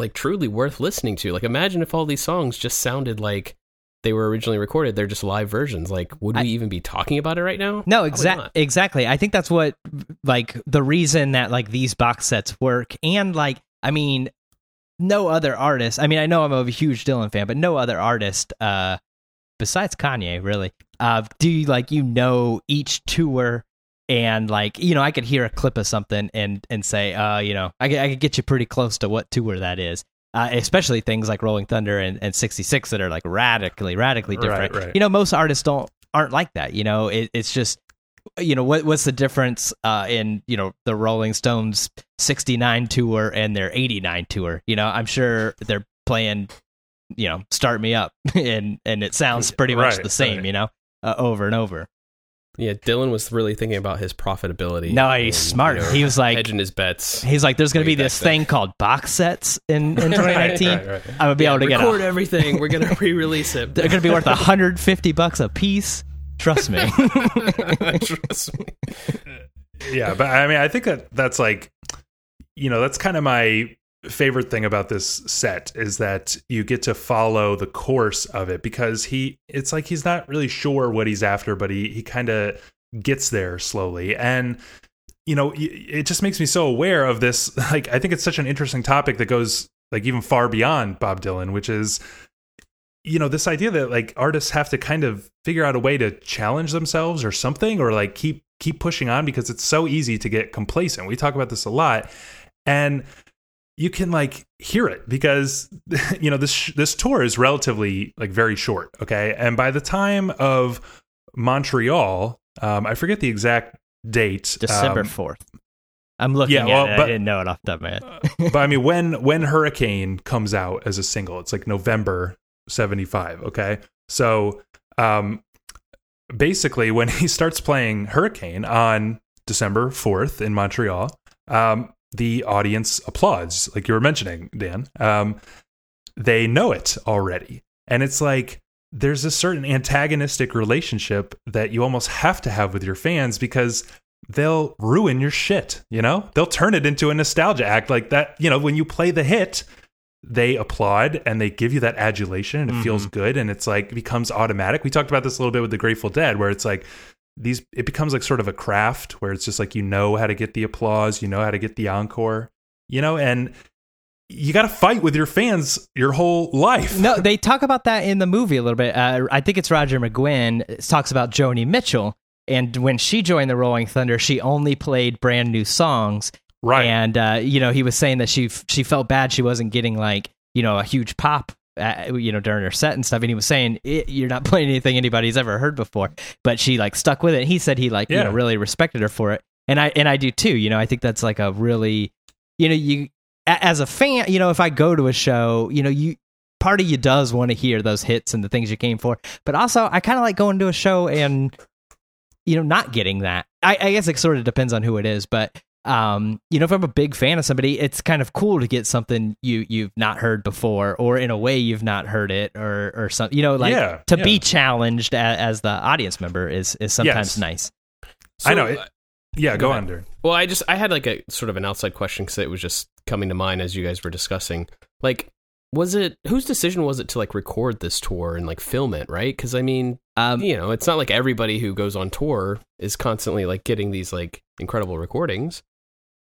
like truly worth listening to. Like imagine if all these songs just sounded like they were originally recorded. They're just live versions. Like, would we I- even be talking about it right now? No, exactly. Exactly. I think that's what like the reason that like these box sets work, and like I mean, no other artist. I mean, I know I'm a huge Dylan fan, but no other artist, uh, besides Kanye, really, uh, do you like you know each tour. And like you know, I could hear a clip of something and and say, uh, you know, I could, I could get you pretty close to what tour that is. Uh, especially things like Rolling Thunder and, and 66 that are like radically, radically Right, different. right. You know, most artists don't aren't like that. You know, it, it's just you know what what's the difference uh, in you know the Rolling Stones 69 tour and their 89 tour you know I'm sure they're playing you know start me up and and it sounds pretty much Right, the same right. you know uh, over and over Yeah, Dylan was really thinking about his profitability. no he's and, smart you know, he was like hedging his bets. he's like there's gonna be this then. thing called box sets in in 2019 Right, right, right. I'm gonna be Yeah, able to get record everything. We're gonna re-release it. they're gonna be worth 150 bucks a piece trust me Trust me. yeah but i mean i think that that's like you know that's kind of my favorite thing about this set is that you get to follow the course of it because he it's like he's not really sure what he's after but he he kind of gets there slowly. And you know it just makes me so aware of this like i think it's such an interesting topic that goes like even far beyond bob dylan which is you know this idea that like artists have to kind of figure out a way to challenge themselves or something or like keep keep pushing on because it's so easy to get complacent. We talk about this a lot. And you can like hear it because you know this this tour is relatively like very short okay? And by the time of montreal um i forget the exact date December um, 4th I'm looking yeah, at well, it. But- I didn't know it off the top of but I mean, when when Hurricane comes out as a single, it's like November '75. Okay, so um, basically, when he starts playing Hurricane on December 4th in Montreal, um, the audience applauds, like you were mentioning, Dan. Um, they know it already. And it's like there's a certain antagonistic relationship that you almost have to have with your fans because they'll ruin your shit, you know? They'll turn it into a nostalgia act like that, you know, when you play the hit, they applaud and they give you that adulation and it mm-hmm. feels good and it's like it becomes automatic. We talked about this a little bit with the Grateful Dead where it's like these it becomes like sort of a craft where it's just like you know how to get the applause, you know how to get the encore, you know, and you got to fight with your fans your whole life. No, they talk about that in the movie a little bit. Uh, I think it's Roger McGuinn talks about Joni Mitchell, and when she joined the Rolling Thunder, she only played brand new songs. Right, and uh, you know he was saying that she she felt bad she wasn't getting like you know a huge pop uh, you know during her set and stuff and he was saying you're not playing anything anybody's ever heard before but she like stuck with it he said he like yeah. you know really respected her for it and i and i do too you know i think that's like a really you know you as a fan, you know, if I go to a show, you know, you part of you does want to hear those hits and the things you came for, but also I kind of like going to a show and you know not getting that. I, I guess it sort of depends on who it is, but um, you know, if I'm a big fan of somebody, it's kind of cool to get something you you've not heard before, or in a way you've not heard it, or or something. You know, like yeah, to yeah. be challenged as, as, the audience member is is sometimes yes. nice. So, I know. It, yeah, go, go on, Darren. Well, I just I had like a sort of an outside question because it was just coming to mind as you guys were discussing. Like, was it whose decision was it to like record this tour and like film it? Right? Because I mean, um, you know, it's not like everybody who goes on tour is constantly like getting these like incredible recordings.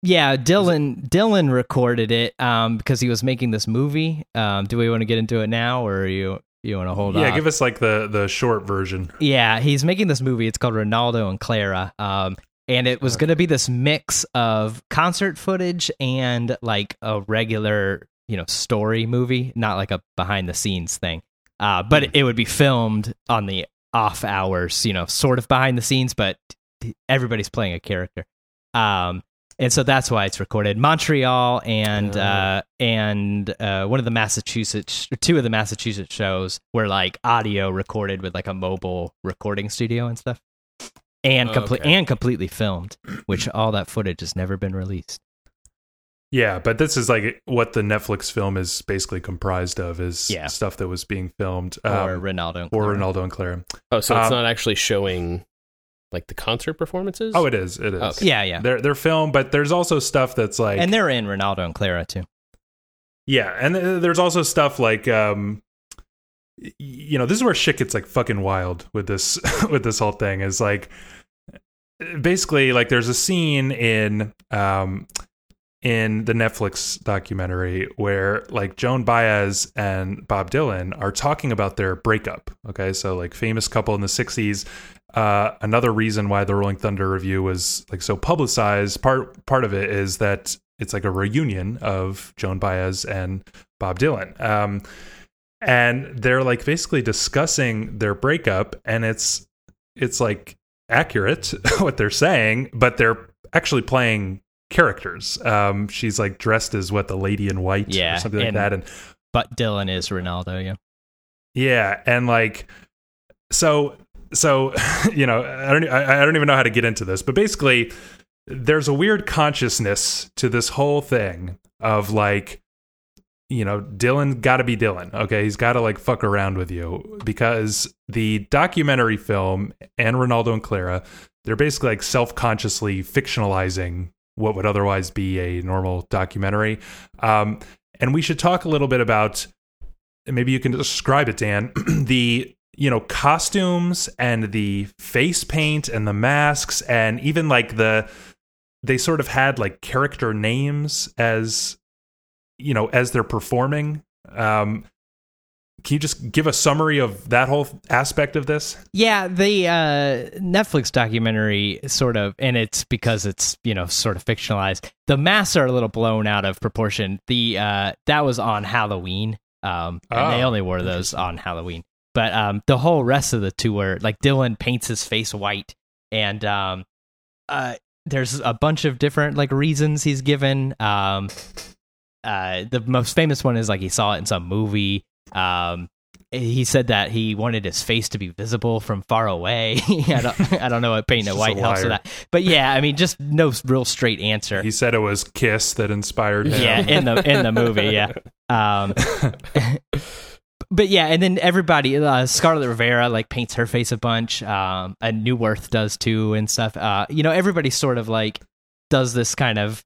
Yeah, Dylan Dylan recorded it um, because he was making this movie. Um, do we want to get into it now, or you you want to hold on? Yeah, give us like the the short version. Yeah, he's making this movie. It's called Renaldo and Clara. Um, and it was going to be this mix of concert footage and like a regular you know story movie not like a behind the scenes thing uh, but mm. it would be filmed on the off hours you know sort of behind the scenes but everybody's playing a character um, and so that's why it's recorded montreal and uh, uh, and uh, one of the massachusetts two of the massachusetts shows were like audio recorded with like a mobile recording studio and stuff and complete okay. and completely filmed, which all that footage has never been released. Yeah, but this is like what the Netflix film is basically comprised of is yeah. stuff that was being filmed um, or Renaldo and or Renaldo and Clara. Oh, so it's um, not actually showing like the concert performances? Oh, it is. It is. Okay. Yeah, yeah. They're they're filmed, but there's also stuff that's like And they're in Renaldo and Clara too. Yeah, and there's also stuff like um you know, this is where shit gets like fucking wild with this with this whole thing is like basically like there's a scene in um in the Netflix documentary where like Joan Baez and Bob Dylan are talking about their breakup. Okay, so like famous couple in the '60s. Uh, another reason why the Rolling Thunder Revue was like so publicized. Part part of it is that it's like a reunion of Joan Baez and Bob Dylan. Um, and they're like basically discussing their breakup, and it's it's like accurate what they're saying, but they're actually playing characters. Um, she's like dressed as what the lady in white, yeah, or something like that, and but Dylan is Renaldo, yeah, yeah, and like so so you know I don't I, I don't even know how to get into this, but basically there's a weird consciousness to this whole thing of like you know, Dylan got to be Dylan. Okay, he's got to like fuck around with you because the documentary film and Renaldo and Clara, they're basically like self-consciously fictionalizing what would otherwise be a normal documentary. Um, and we should talk a little bit about maybe you can describe it, Dan. the you know costumes and the face paint and the masks and even like the they sort of had like character names as you know as they're performing um can you just give a summary of that whole aspect of this? Yeah, the uh, Netflix documentary sort of, and it's because it's you know sort of fictionalized. The masks are a little blown out of proportion. The uh, that was on Halloween, um, and oh, they only wore those on Halloween. But um, the whole rest of the tour, like Dylan paints his face white, and um, uh, there's a bunch of different like reasons he's given. Um, uh, the most famous one is like he saw it in some movie. Um, he said that he wanted his face to be visible from far away. I don't, I don't know what painting it white helps with that, but yeah, I mean, just no real straight answer. He said it was Kiss that inspired him. Yeah, in the in the movie, yeah. Um, but yeah, and then everybody, uh, Scarlet Rivera like paints her face a bunch. Um, and Neuwirth does too and stuff. Uh, you know, everybody sort of like does this kind of,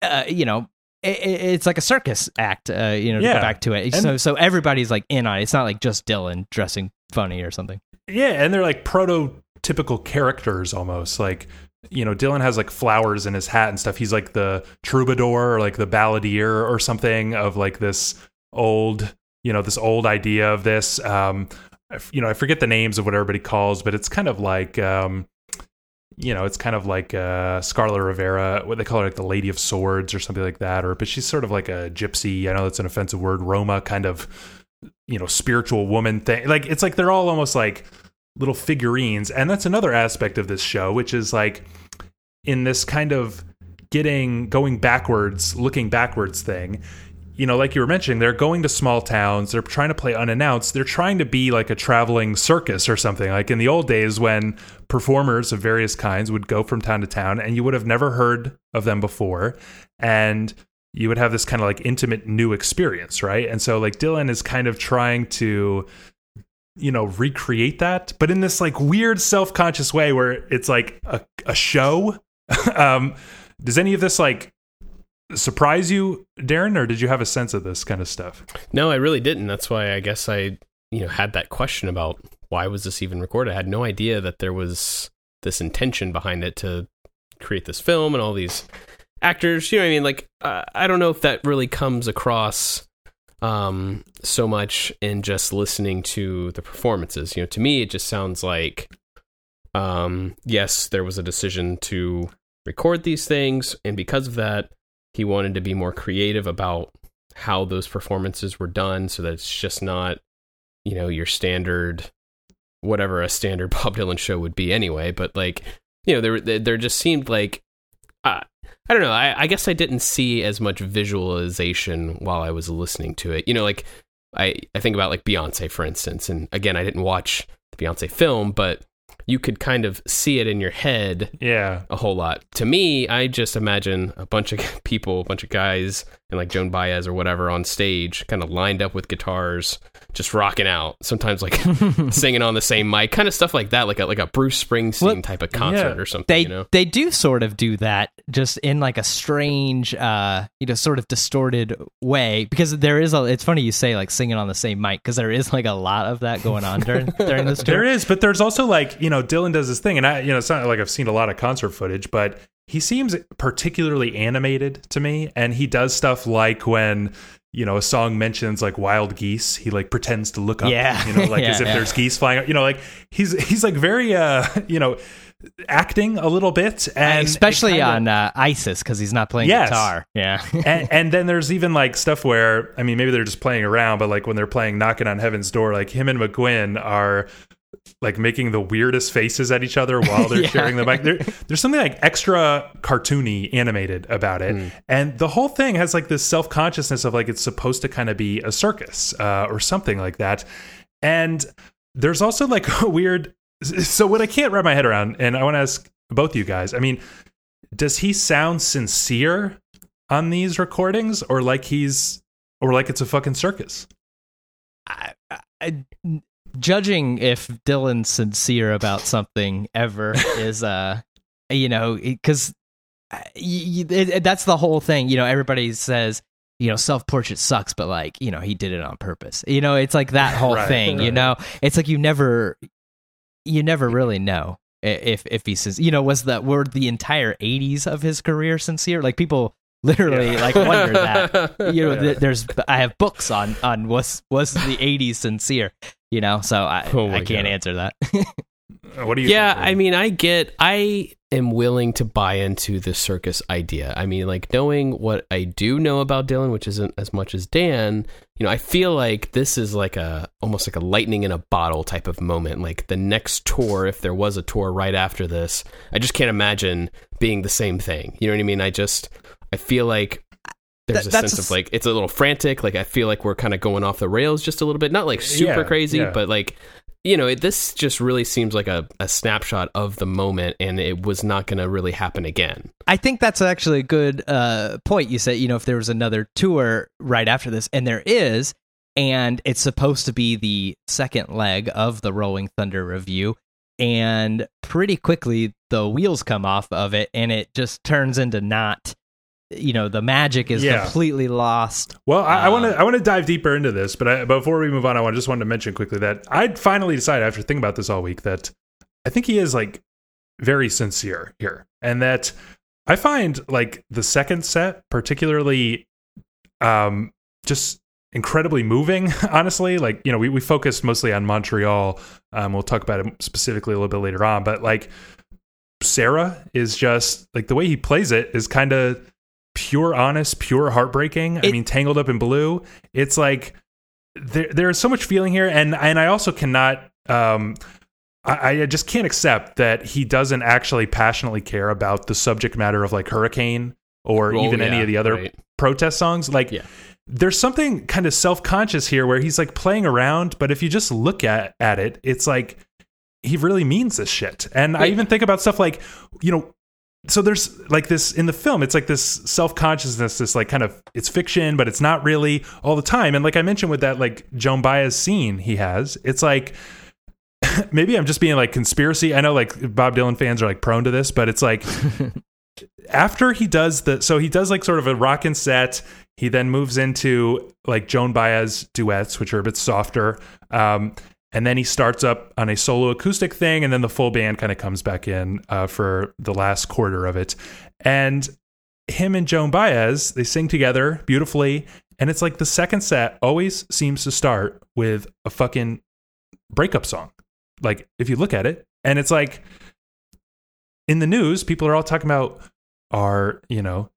uh, you know, it, it's like a circus act. Uh, you know, to Yeah. go back to it. And- so so everybody's like in on it. It's not like just Dylan dressing funny or something. Yeah, and they're like prototypical characters almost. Like, you know, Dylan has like flowers in his hat and stuff. He's like the troubadour or like the balladeer or something of like this old, you know, this old idea of this. Um, you know, I forget the names of what everybody calls, but it's kind of like, um, you know, it's kind of like uh, Scarlet Rivera, what they call her, like the Lady of Swords or something like that. Or, but she's sort of like a gypsy. I know that's an offensive word. Roma kind of, you know, spiritual woman thing. Like, it's like they're all almost like little figurines. And that's another aspect of this show, which is like in this kind of getting going backwards, looking backwards thing. You know, like you were mentioning, they're going to small towns. They're trying to play unannounced. They're trying to be like a traveling circus or something. Like in the old days when performers of various kinds would go from town to town and you would have never heard of them before. And you would have this kind of like intimate new experience, right? And so like Dylan is kind of trying to you know recreate that but in this like weird self-conscious way where it's like a, a show um does any of this like surprise you darren or did you have a sense of this kind of stuff No, I really didn't. That's why I guess I, you know, had that question about why was this even recorded. I had no idea that there was this intention behind it to create this film and all these actors. You know what I mean? Like, uh, I don't know if that really comes across um, so much in just listening to the performances. You know, to me, it just sounds like, um, yes, there was a decision to record these things, and because of that, he wanted to be more creative about how those performances were done so that it's just not you know your standard whatever a standard Bob Dylan show would be anyway. But like you know there there just seemed like uh, I don't know. I, I guess I didn't see as much visualization while I was listening to it. You know like I I think about like Beyonce for instance. And again I didn't watch the Beyonce film but you could kind of see it in your head yeah a whole lot. To me, I just imagine a bunch of people, a bunch of guys, and like Joan Baez or whatever on stage, kind of lined up with guitars, just rocking out. Sometimes like singing on the same mic, kind of stuff like that, like a like a Bruce Springsteen Well, type of concert yeah. or something. they you know, they do sort of do that just in like a strange uh you know sort of distorted way because there is a it's funny you say like singing on the same mic because there is like a lot of that going on during during this tour there is but there's also like you know dylan does this thing and i you know it's not like i've seen a lot of concert footage but he seems particularly animated to me and he does stuff like when you know a song mentions like wild geese he like pretends to look up Yeah. you know like Yeah, as if yeah. there's geese flying you know like he's he's like very uh you know acting a little bit and especially kinda- on uh, isis because he's not playing Yes. guitar yeah and, and then there's even like stuff where I mean maybe they're just playing around, but like when they're playing knocking on heaven's door, like him and McGuinn are like making the weirdest faces at each other while they're Yeah. sharing the mic. There, there's something like extra cartoony animated about it, and the whole thing has like this self consciousness of like it's supposed to kind of be a circus uh, or something like that. And there's also like a weird. So what I can't wrap my head around, and I want to ask both you guys. I mean, does he sound sincere on these recordings, or like he's, or like it's a fucking circus? I, I, judging if Dylan's sincere about something ever is uh you know because that's the whole thing you know everybody says you know self portrait sucks but like you know he did it on purpose. You know it's like that whole Right, thing you know? It's like you never you never really know if if he says you know was that were the entire 80s of his career sincere? Like people literally Yeah. like wonder that. You know Yeah. th- there's i have books on on was was the 80s sincere you know so i Oh i can't God. answer that uh, What do you? yeah, think, I mean, I get, I am willing to buy into the circus idea. I mean, like knowing what I do know about Dylan, which isn't as much as Dan, you know, I feel like this is like a almost like a lightning in a bottle type of moment. Like the next tour, if there was a tour right after this, I just can't imagine being the same thing. You know what I mean? I just, I feel like there's That- a that's sense a of like it's a little frantic. Like I feel like we're kind of going off the rails just a little bit, not like super Yeah, crazy, yeah. but like you know, it, this just really seems like a, a snapshot of the moment, and it was not going to really happen again. I think that's actually a good uh, point. You said, you know, if there was another tour right after this, and there is, and it's supposed to be the second leg of the Rolling Thunder Revue, and pretty quickly the wheels come off of it, and it just turns into not you know the magic is Yeah. completely lost. Well, I want to I want to dive deeper into this, but I, before we move on, I want just wanted to mention quickly that I finally decided after thinking about this all week that I think he is like very sincere here, and that I find like the second set particularly um just incredibly moving honestly like you know we, we focused mostly on montreal um we'll talk about it specifically a little bit later on but like sara is just like the way he plays it is kind of pure honest pure heartbreaking i mean tangled up in blue it's like there there's so much feeling here and and i also cannot um I, I just can't accept that he doesn't actually passionately care about the subject matter of like hurricane or Oh, even any of the other right. protest songs like Yeah. there's something kind of self-conscious here where he's like playing around but if you just look at at it it's like he really means this shit and i even think about stuff like you know so there's like this in the film it's like this self-consciousness this like kind of it's fiction but it's not really all the time. And like i mentioned with that like joan baez scene he has it's like maybe i'm just being like conspiracy. I know like bob dylan fans are like prone to this but it's like after he does the so he does like sort of a rockin' set. He then moves into like joan baez duets which are a bit softer. Um, and then he starts up on a solo acoustic thing and then the full band kind of comes back in uh, for the last quarter of it. And him and joan baez they sing together beautifully and it's like the second set always seems to start with a fucking breakup song like if you look at it. And it's like in the news people are all talking about are you know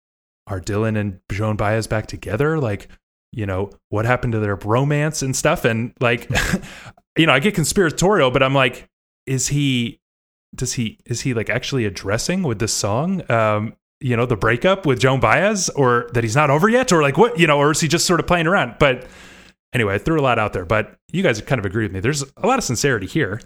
are dylan and joan baez back together? Like you know what happened to their romance and stuff? And like you know i get conspiratorial but i'm like is he does he is he like actually addressing with this song um you know the breakup with joan baez or that he's not over yet? Or like what you know or is he just sort of playing around? But anyway i threw a lot out there but you guys kind of agree with me. There's a lot of sincerity here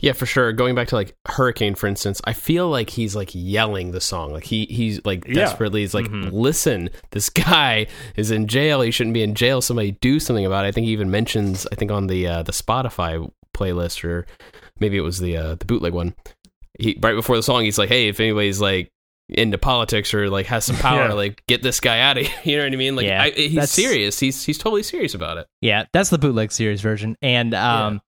Yeah, for sure. Going back to like Hurricane, for instance, I feel like he's like yelling the song. Like he he's like Yeah. desperately is like, listen, this guy is in jail. He shouldn't be in jail. Somebody do something about it. I think he even mentions, I think on the uh, the Spotify playlist or maybe it was the uh, the bootleg one. He right before the song, he's like, hey, if anybody's like into politics or like has some power, Yeah. like get this guy out of here. You know what I mean? Like Yeah, I, he's serious. He's he's totally serious about it. Yeah, that's the bootleg series version, and um,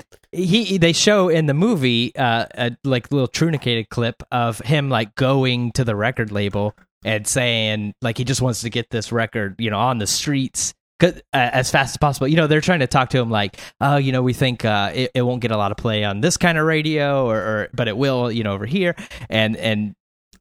he they show in the movie uh, a like little truncated clip of him like going to the record label and saying like he just wants to get this record, you know, on the streets. Uh, as fast as possible, you know, they're trying to talk to him like, oh, you know, we think uh, it, it won't get a lot of play on this kind of radio, or, or but it will, you know, over here. And and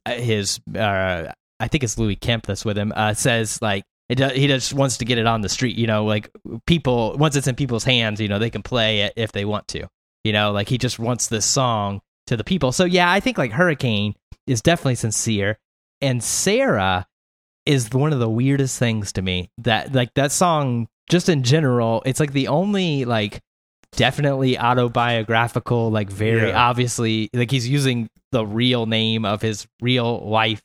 uh, his, uh, I think it's Louis Kemp that's with him, uh, says like it, do- he just wants to get it on the street, you know, like people once it's in people's hands, you know, they can play it if they want to. You know, like he just wants this song to the people. So yeah, I think like Hurricane is definitely sincere and Sara is one of the weirdest things to me. That like that song just in general, it's like the only like definitely autobiographical, like very Yeah. obviously like he's using the real name of his real wife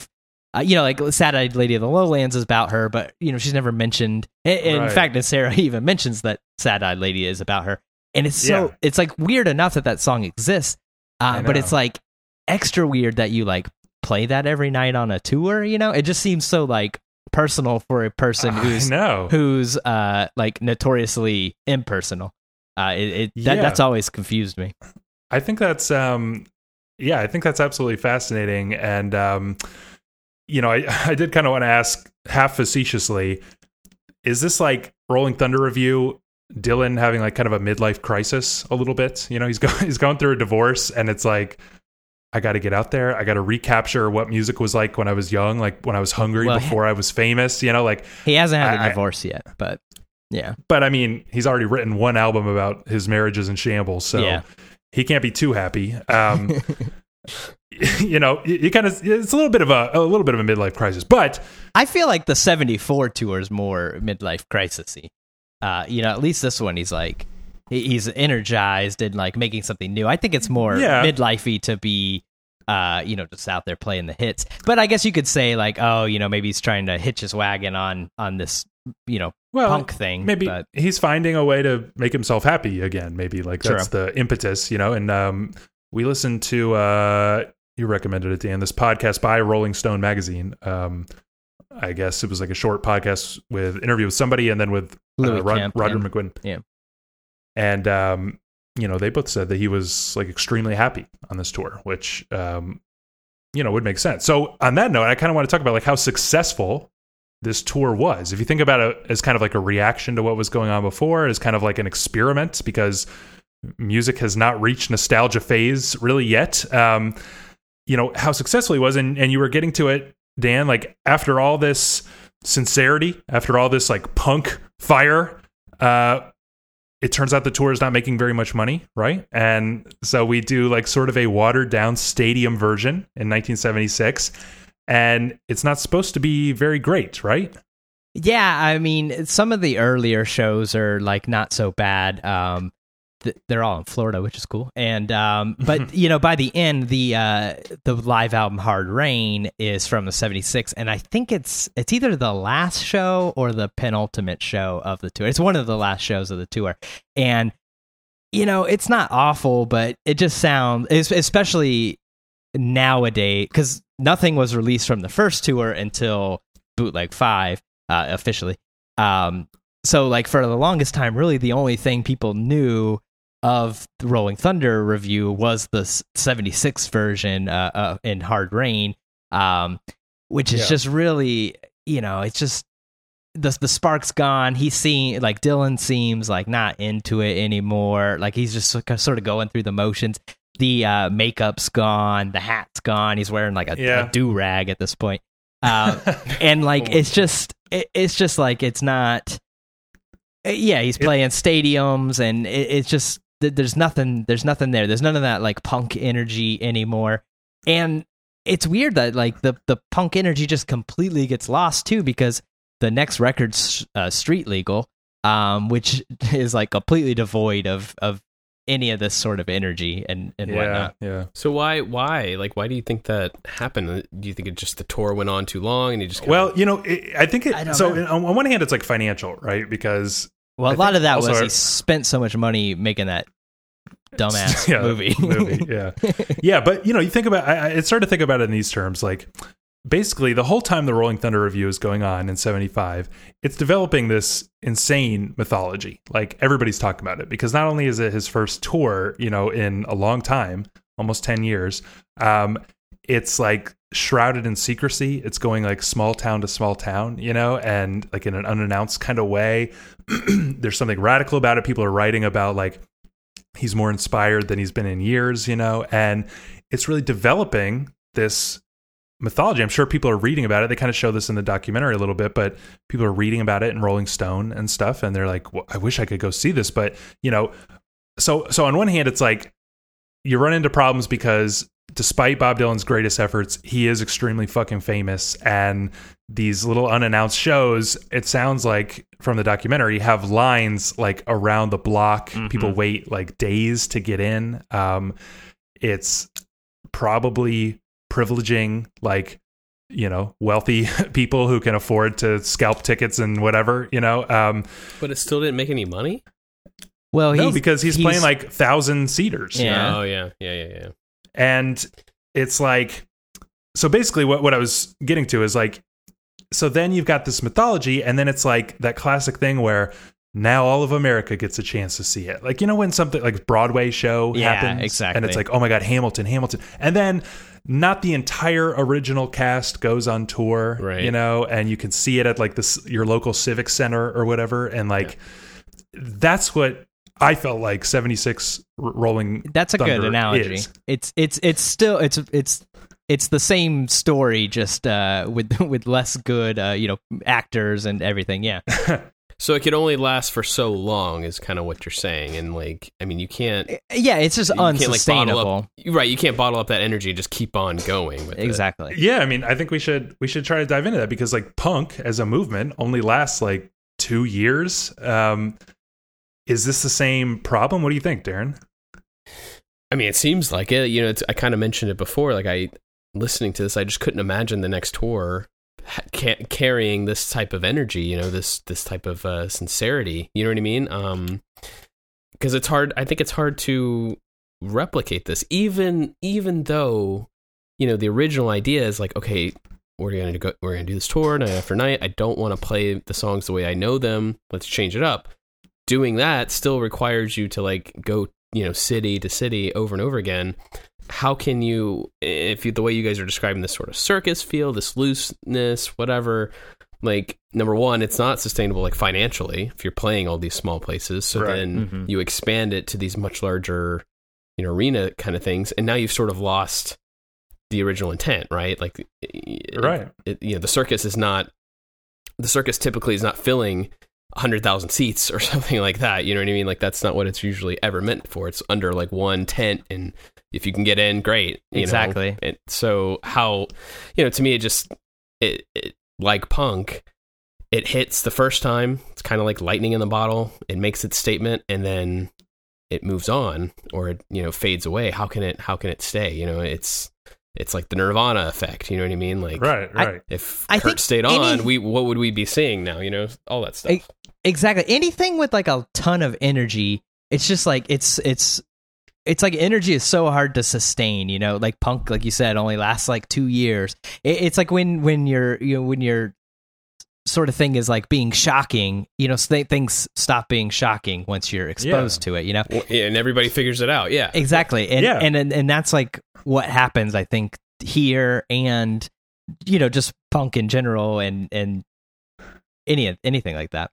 uh, you know, like Sad Eyed Lady of the Lowlands is about her, but you know she's never mentioned. In, Right. fact, and Sara even mentions that Sad Eyed Lady is about her, and it's so Yeah. it's like weird enough that that song exists, uh, but it's like extra weird that you like play that every night on a tour. You know, it just seems so like personal for a person who's know. who's uh like notoriously impersonal. Uh, it, it that, Yeah. that's always confused me. I think that's um yeah, I think that's absolutely fascinating and um you know, I I did kind of want to ask half facetiously is this like Rolling Thunder Revue Dylan having like kind of a midlife crisis a little bit? You know, he's going he's going through a divorce and it's like I got to get out there. I got to recapture what music was like when I was young, like when I was hungry Well, before I was famous, you know, like He hasn't had a I- I- divorce yet, but yeah, but I mean, he's already written one album about his marriages in shambles, so Yeah. he can't be too happy. Um, you know, you, you kind of it's a little bit of a a little bit of a midlife crisis, but I feel like the 74 tour is more midlife crisisy. Uh, you know, at least this one, he's like, he- he's energized and like making something new. I think it's more Yeah. midlifey to be uh you know just out there playing the hits. But I guess you could say like oh, you know, maybe he's trying to hitch his wagon on on this, you know, well, punk thing. maybe but he's finding a way to make himself happy again. Maybe like that's the impetus, you know. And um, we listened to uh, you recommended it, Dan. This podcast by Rolling Stone magazine. Um, I guess it was like a short podcast with interview with somebody, and then with uh, Rod- Kemp, Roger yeah. McGuinn. Yeah. And um, you know, they both said that he was like extremely happy on this tour, which um, you know, would make sense. So on that note, I kind of want to talk about like how successful this tour was. If you think about it as kind of like a reaction to what was going on before, as kind of like an experiment because music has not reached nostalgia phase really yet. Um, you know, how successful he was and, and you were getting to it, Dan, like after all this sincerity, after all this like punk fire, uh, it turns out the tour is not making very much money, right? And so we do like sort of a watered down stadium version in 1976, and it's not supposed to be very great, right? Yeah, I mean, some of the earlier shows are like not so bad. Um, th- they're all in Florida, which is cool. And um, but you know, by the end, the uh, the live album Hard Rain is from the '76, and I think it's it's either the last show or the penultimate show of the tour. It's one of the last shows of the tour, and you know, it's not awful, but it just sounds, especially nowadays, because nothing was released from the first tour until Bootleg Five uh, officially. Um, so like for the longest time, really the only thing people knew of the Rolling Thunder Revue was the s- 76 version uh, uh, in Hard Rain, um, which is Yeah. just really, you know, it's just the the spark's gone. He's seeing like Dylan seems like not into it anymore. Like he's just sort of- going through the motions. The uh, makeup's gone, the hat's gone. He's wearing like a, Yeah. do rag at this point. Uh, and like it's just it, it's just like it's not uh, yeah he's playing stadiums and it, it's just th- there's nothing there's nothing there there's none of that like punk energy anymore and it's weird that like the the punk energy just completely gets lost too because the next record's uh, street legal um which is like completely devoid of of any of this sort of energy and and yeah, whatnot yeah. So why why like why do you think that happened? Do you think it just the tour went on too long and you just kinda- Well, you know, it, I think it. I so know. on on one hand, it's like financial, right? Because well I a lot of that also was he spent so much money making that dumbass Yeah, movie movie, yeah, yeah. But you know, you think about. I, I it's started to think about it in these terms, like basically the whole time the Rolling Thunder Revue is going on in '75, it's developing this insane mythology. Like everybody's talking about it because not only is it his first tour, you know, in a long time, almost ten years. Um, it's like shrouded in secrecy. It's going like small town to small town, you know, and like in an unannounced kind of way. There's something radical about it. People are writing about like he's more inspired than he's been in years, you know, and it's really developing this mythology. I'm sure people are reading about it. They kind of show this in the documentary a little bit, but people are reading about it in Rolling Stone and stuff, and they're like, well, "I wish I could go see this," but you know, so so on one hand, it's like you run into problems because despite Bob Dylan's greatest efforts, he is extremely fucking famous. And these little unannounced shows, it sounds like from the documentary, have lines like around the block. Mhm. People wait like days to get in. Um, it's probably privileging like you know wealthy people who can afford to scalp tickets and whatever you know um but it still didn't make any money. well no he's, because he's, playing like thousand seaters you Yeah. know? Oh yeah, yeah, yeah, yeah. And it's like so basically what, what i was getting to is like so then you've got this mythology and then it's like that classic thing where now all of america gets a chance to see it like you know when something like broadway show Yeah, happens exactly. and it's like oh my god hamilton hamilton and then not the entire original cast goes on tour Right. you know and you can see it at like this your local civic center or whatever and like that's what i felt like 76 rolling That's a good analogy. is. It's it's it's still it's it's it's the same story, just uh, with with less good, uh, you know, actors and everything. Yeah, So it could only last for so long, is kind of what you're saying, and like, I mean, you can't, yeah. It's just can't like bottle unsustainable. up, right? You can't bottle up that energy and just keep on going. With it. exactly. Yeah, I mean, I think we should we should try to dive into that because like punk as a movement only lasts like two years. Um, is this the same problem? What do you think, Darren? I mean, it seems like it. You know, I kind of mentioned it before. Like I listening to this, I just couldn't imagine the next tour ca- carrying this type of energy. You know, this this type of uh, sincerity. You know what I mean? Um, because it's hard. I think it's hard to replicate this, even even though you know the original idea is like, okay, we're gonna go, we're gonna do this tour night after night. I don't want to play the songs the way I know them. Let's change it up. Doing that still requires you to like go, you know, city to city over and over again how can you if you the way you guys are describing this sort of circus feel this looseness whatever like number one it's not sustainable like financially if you're playing all these small places so right. then mm-hmm. you expand it to these much larger you know arena kind of things and now you've sort of lost the original intent right like right it, you know the circus is not the circus typically is not filling 100,000 seats or something like that. You know what I mean? Like that's not what it's usually ever meant for. It's under like one tent and if you can get in, great. exactly. Know? And so how, you know, to me, it just it, it like punk, it hits the first time. It's kind of like lightning in the bottle. It makes its statement, and then it moves on, or it you know fades away. How can it? How can it stay? You know, it's it's like the Nirvana effect. You know what I mean? Like, right, right. if I Kurt stayed on, any, we what would we be seeing now? You know, all that stuff. Exactly. Anything with like a ton of energy, it's just like it's it's it's like energy is so hard to sustain you know like punk like you said only lasts like two years it, it's like when when you're you know when your sort of thing is like being shocking you know things stop being shocking once you're exposed yeah. to it you know well, and everybody figures it out yeah exactly and, yeah. and and and that's like what happens i think here and you know just punk in general and and any anything like that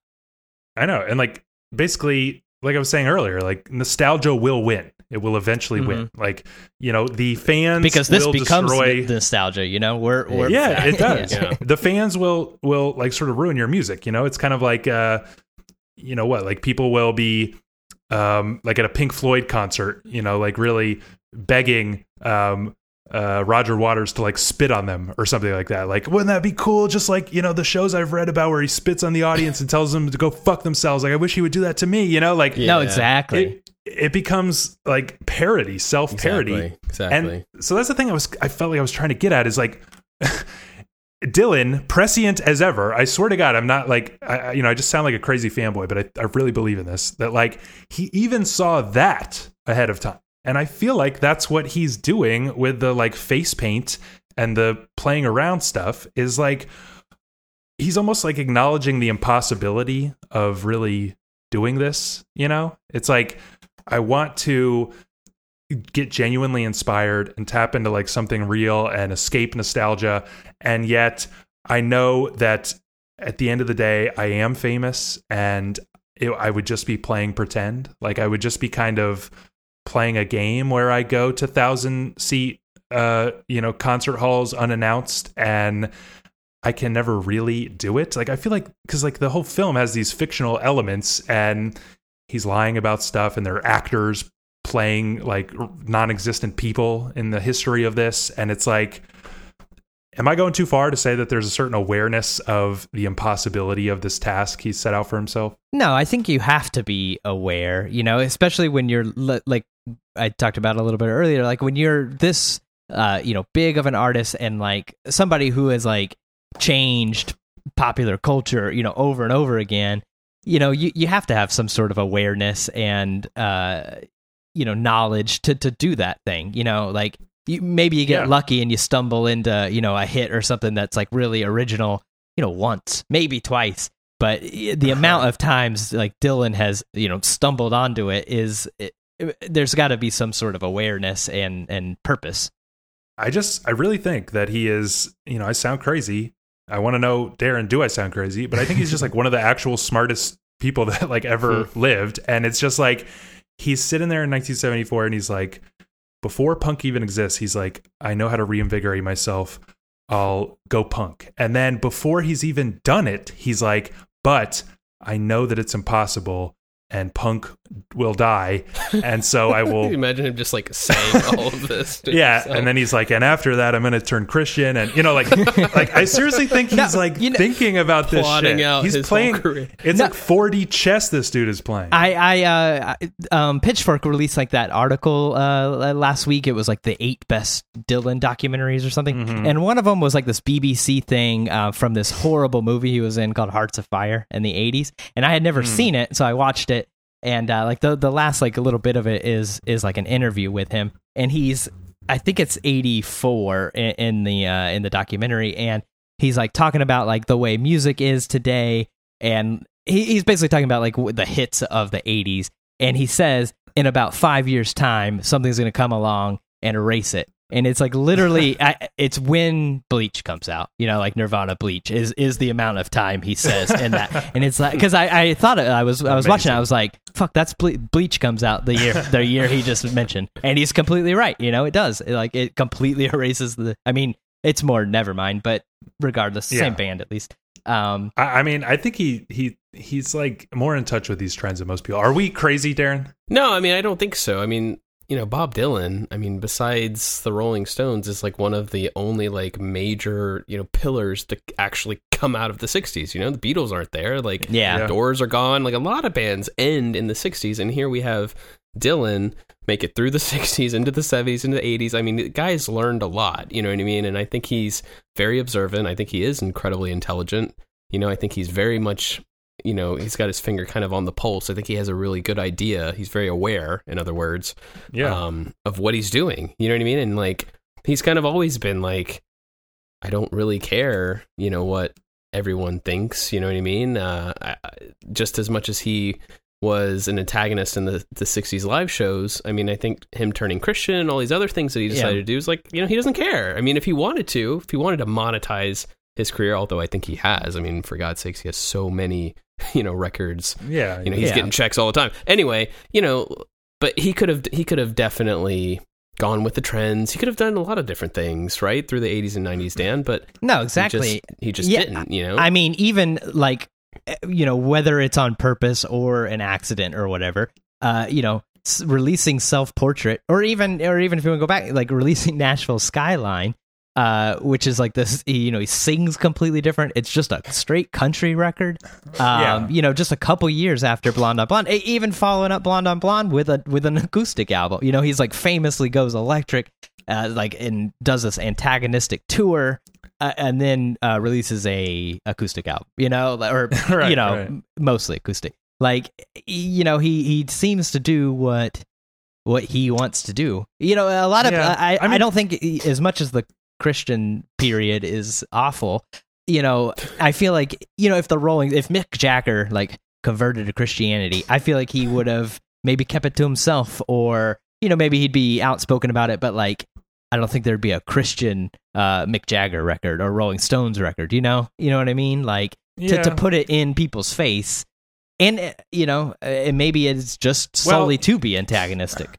i know and like basically like I was saying earlier, like nostalgia will win. It will eventually mm-hmm. win. Like you know, the fans because this becomes destroy... nostalgia. You know, we're, we're yeah, it does. yeah. The fans will will like sort of ruin your music. You know, it's kind of like uh, you know what, like people will be um like at a Pink Floyd concert. You know, like really begging um uh, Roger Waters to like spit on them or something like that. Like, wouldn't that be cool? Just like you know the shows I've read about where he spits on the audience and tells them to go fuck themselves. Like, I wish he would do that to me. You know, like yeah. no, exactly. It, it becomes like parody, self parody, exactly, exactly. And so that's the thing I was I felt like I was trying to get at is like. Dylan, prescient as ever. I swear to God, I'm not like, I, you know, I just sound like a crazy fanboy, but I, I really believe in this. That like he even saw that ahead of time. And I feel like that's what he's doing with the like face paint and the playing around stuff is like he's almost like acknowledging the impossibility of really doing this, you know? It's like I want to get genuinely inspired and tap into like something real and escape nostalgia and yet I know that at the end of the day I am famous and it, I would just be playing pretend. Like I would just be kind of playing a game where I go to thousand seat uh you know concert halls unannounced and I can never really do it. Like I feel like cuz like the whole film has these fictional elements and he's lying about stuff and there are actors playing like non-existent people in the history of this and it's like Am I going too far to say that there's a certain awareness of the impossibility of this task he's set out for himself? No, I think you have to be aware, you know, especially when you're like I talked about a little bit earlier, like when you're this uh, you know, big of an artist and like somebody who has like changed popular culture, you know, over and over again, you know, you, you have to have some sort of awareness and uh you know, knowledge to to do that thing. You know, like you, maybe you get yeah. lucky and you stumble into you know a hit or something that's like really original you know once maybe twice but the amount of times like dylan has you know stumbled onto it is it, there's got to be some sort of awareness and and purpose i just i really think that he is you know i sound crazy i want to know darren do i sound crazy but i think he's just like one of the actual smartest people that like ever hmm. lived and it's just like he's sitting there in 1974 and he's like before punk even exists, he's like, I know how to reinvigorate myself. I'll go punk. And then before he's even done it, he's like, but I know that it's impossible. And punk will die. And so I will imagine him just like saying all of this. yeah. Himself. And then he's like, and after that, I'm going to turn Christian. And, you know, like, like I seriously think he's no, like you know, thinking about this shit. Out he's playing, it's no, like 4D chess this dude is playing. I, I, uh, um, Pitchfork released like that article, uh, last week. It was like the eight best Dylan documentaries or something. Mm-hmm. And one of them was like this BBC thing, uh, from this horrible movie he was in called Hearts of Fire in the 80s. And I had never mm. seen it. So I watched it and uh, like the the last like a little bit of it is is like an interview with him, and he's I think it's eighty four in, in, the uh, in the documentary, and he's like talking about like the way music is today, and he, he's basically talking about like the hits of the eighties, and he says in about five years time something's going to come along and erase it and it's like literally I, it's when bleach comes out you know like nirvana bleach is is the amount of time he says in that. And it's like because I, I thought it, i was i was Amazing. watching i was like fuck that's ble- bleach comes out the year the year he just mentioned. And he's completely right you know it does. It, like it completely erases the i mean it's more never mind but regardless yeah. same band at least. Um I, I mean i think he he he's like more in touch with these trends than most people. Are we crazy darren? No i mean i don't think so. I mean you know Bob Dylan I mean besides the Rolling Stones is like one of the only like major you know pillars to actually come out of the 60s you know? The Beatles aren't there like yeah. Doors are gone like a lot of bands end in the 60s and here we have Dylan make it through the 60s into the 70s into the 80s I mean the guy's learned a lot you know what I mean? And I think he's very observant. I think he is incredibly intelligent. You know I think he's very much you know, he's got his finger kind of on the pulse. I think he has a really good idea. He's very aware, in other words, yeah. um, of what he's doing. You know what I mean? And like, he's kind of always been like, I don't really care, you know, what everyone thinks. You know what I mean? Uh, I, just as much as he was an antagonist in the, the 60s live shows. I mean, I think him turning Christian and all these other things that he decided yeah. to do is like, you know, he doesn't care. I mean, if he wanted to, if he wanted to monetize his career, although I think he has. I mean, for God's sakes, he has so many you know records. Yeah, you know he's yeah. getting checks all the time. Anyway, you know, but he could have he could have definitely gone with the trends. He could have done a lot of different things, right, through the 80s and 90s, Dan. But no, exactly. He just, he just yeah, didn't. You know, I mean, even like you know whether it's on purpose or an accident or whatever. Uh, you know, releasing self portrait or even or even if you want to go back, like releasing Nashville Skyline uh, which is like this. You know, he sings completely different. It's just a straight country record. Um, yeah. You know, just a couple years after Blonde on Blonde, even following up Blonde on Blonde with a with an acoustic album. You know, he's like famously goes electric, uh, like and does this antagonistic tour. Uh, and then uh, releases a acoustic album, you know, or right, you know, right. mostly acoustic. Like, you know, he he seems to do what what he wants to do. You know, a lot of yeah. I, I, mean, I don't think as much as the Christian period is awful. You know, I feel like you know if the Rolling, if Mick Jagger like converted to Christianity, I feel like he would have maybe kept it to himself, or you know maybe he'd be outspoken about it, but like I don't think there'd be a Christian uh, Mick Jagger record or Rolling Stones record. You know, you know what I mean? Like yeah. to to put it in people's face, and you know, and maybe it's just solely well, to be antagonistic.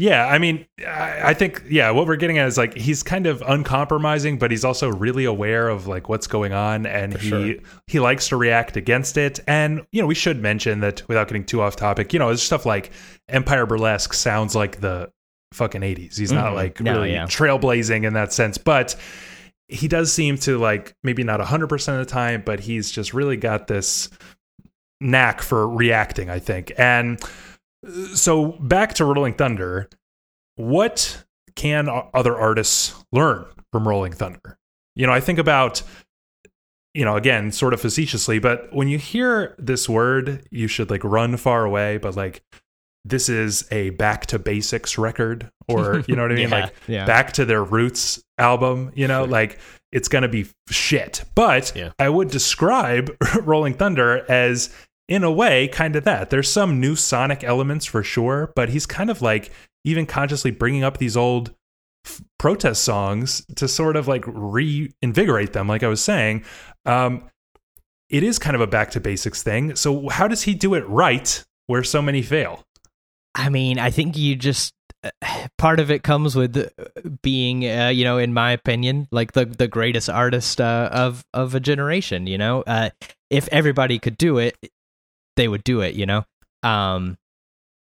Yeah, I mean, I, think yeah, what we're getting at is like he's kind of uncompromising, but he's also really aware of like what's going on, and For he sure. he likes to react against it. And you know, we should mention that without getting too off topic, you know, it's stuff like Empire Burlesque sounds like the fucking eighties. He's mm-hmm. not like no, really yeah. trailblazing in that sense, but he does seem to like maybe not hundred percent of the time, but he's just really got this knack for reacting. I think and so back to Rolling Thunder, what can other artists learn from Rolling Thunder? You know, I think about you know, again, sort of facetiously, but when you hear this word, you should like run far away, but like this is a back to basics record or you know what I mean? yeah, like yeah. back to their roots album, you know, like it's going to be shit. But yeah. I would describe Rolling Thunder as in a way, kind of that. There's some new sonic elements for sure, but he's kind of like even consciously bringing up these old f- protest songs to sort of like reinvigorate them. Like I was saying, um, it is kind of a back to basics thing. So how does he do it right where so many fail? I mean, I think you just part of it comes with being uh, you know in my opinion like the the greatest artist uh, of of a generation you know uh, if everybody could do it they would do it, you know? Um,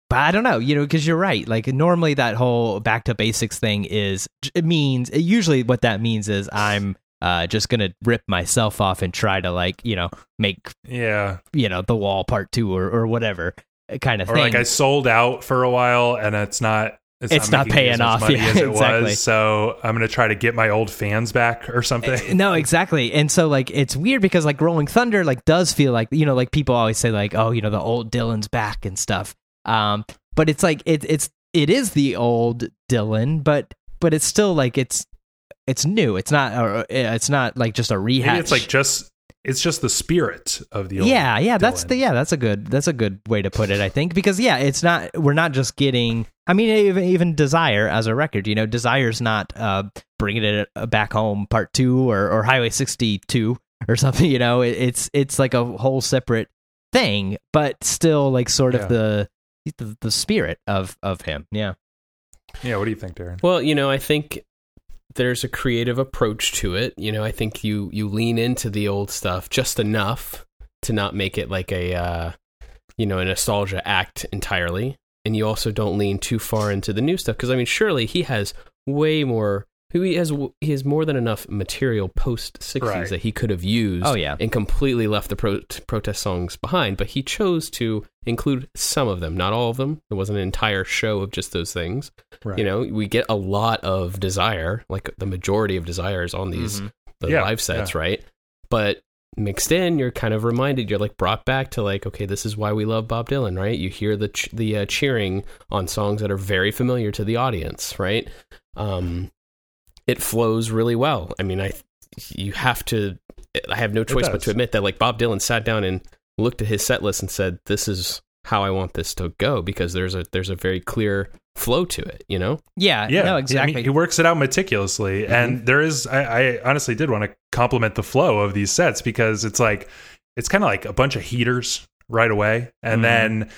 but I don't know, you know, because you're right. Like normally that whole back to basics thing is it means it usually what that means is I'm uh just gonna rip myself off and try to like you know make Yeah. you know the wall part two or or whatever uh, kind of Or thing. like I sold out for a while and it's not It's not making me as paying off. money Yeah, as it exactly. was. So I'm gonna try to get my old fans back or something. no, exactly. And so like it's weird because like Rolling Thunder like does feel like you know like people always say like oh you know the old Dylan's back and stuff. Um, but it's like it it's it is the old Dylan, but but it's still like it's it's new. It's not or, uh, it's not like just a rehash. Maybe it's like just it's just the spirit of the old yeah yeah that's the yeah that's a good that's a good way to put it i think because yeah it's not we're not just getting i mean even, even desire as a record you know desire's not uh bringing it uh, back home part two or, or highway 62 or something you know it, it's it's like a whole separate thing but still like sort Yeah. of the, the the spirit of of him yeah Yeah, what do you think, Darren? Well, you know, I think there's a creative approach to it. You know, I think you you lean into the old stuff just enough to not make it like a uh, you know a nostalgia act entirely, and you also don't lean too far into the new stuff because I mean, surely he has way more. Who he has he has more than enough material post '60s Right. that he could have used. Oh, yeah. and completely left the pro- protest songs behind. But he chose to include some of them, not all of them. There wasn't an entire show of just those things. Right. You know, we get a lot of desire, like the majority of desires on these Mhm. the Yeah, live sets, right? But mixed in, you're kind of reminded, you're like brought back to like, okay, this is why we love Bob Dylan, right? You hear the ch- the uh, cheering on songs that are very familiar to the audience, right? Um, it flows really well. I mean, I you have to. I have no choice but to admit that like Bob Dylan sat down and looked at his set list and said, "This is how I want this to go," because there's a there's a very clear flow to it. You know. yeah Yeah, no I mean, exactly he works it out meticulously, Mm-hmm. and there is. I, I honestly did want to compliment the flow of these sets because it's like it's kind of like a bunch of heaters right away, and Mhm. then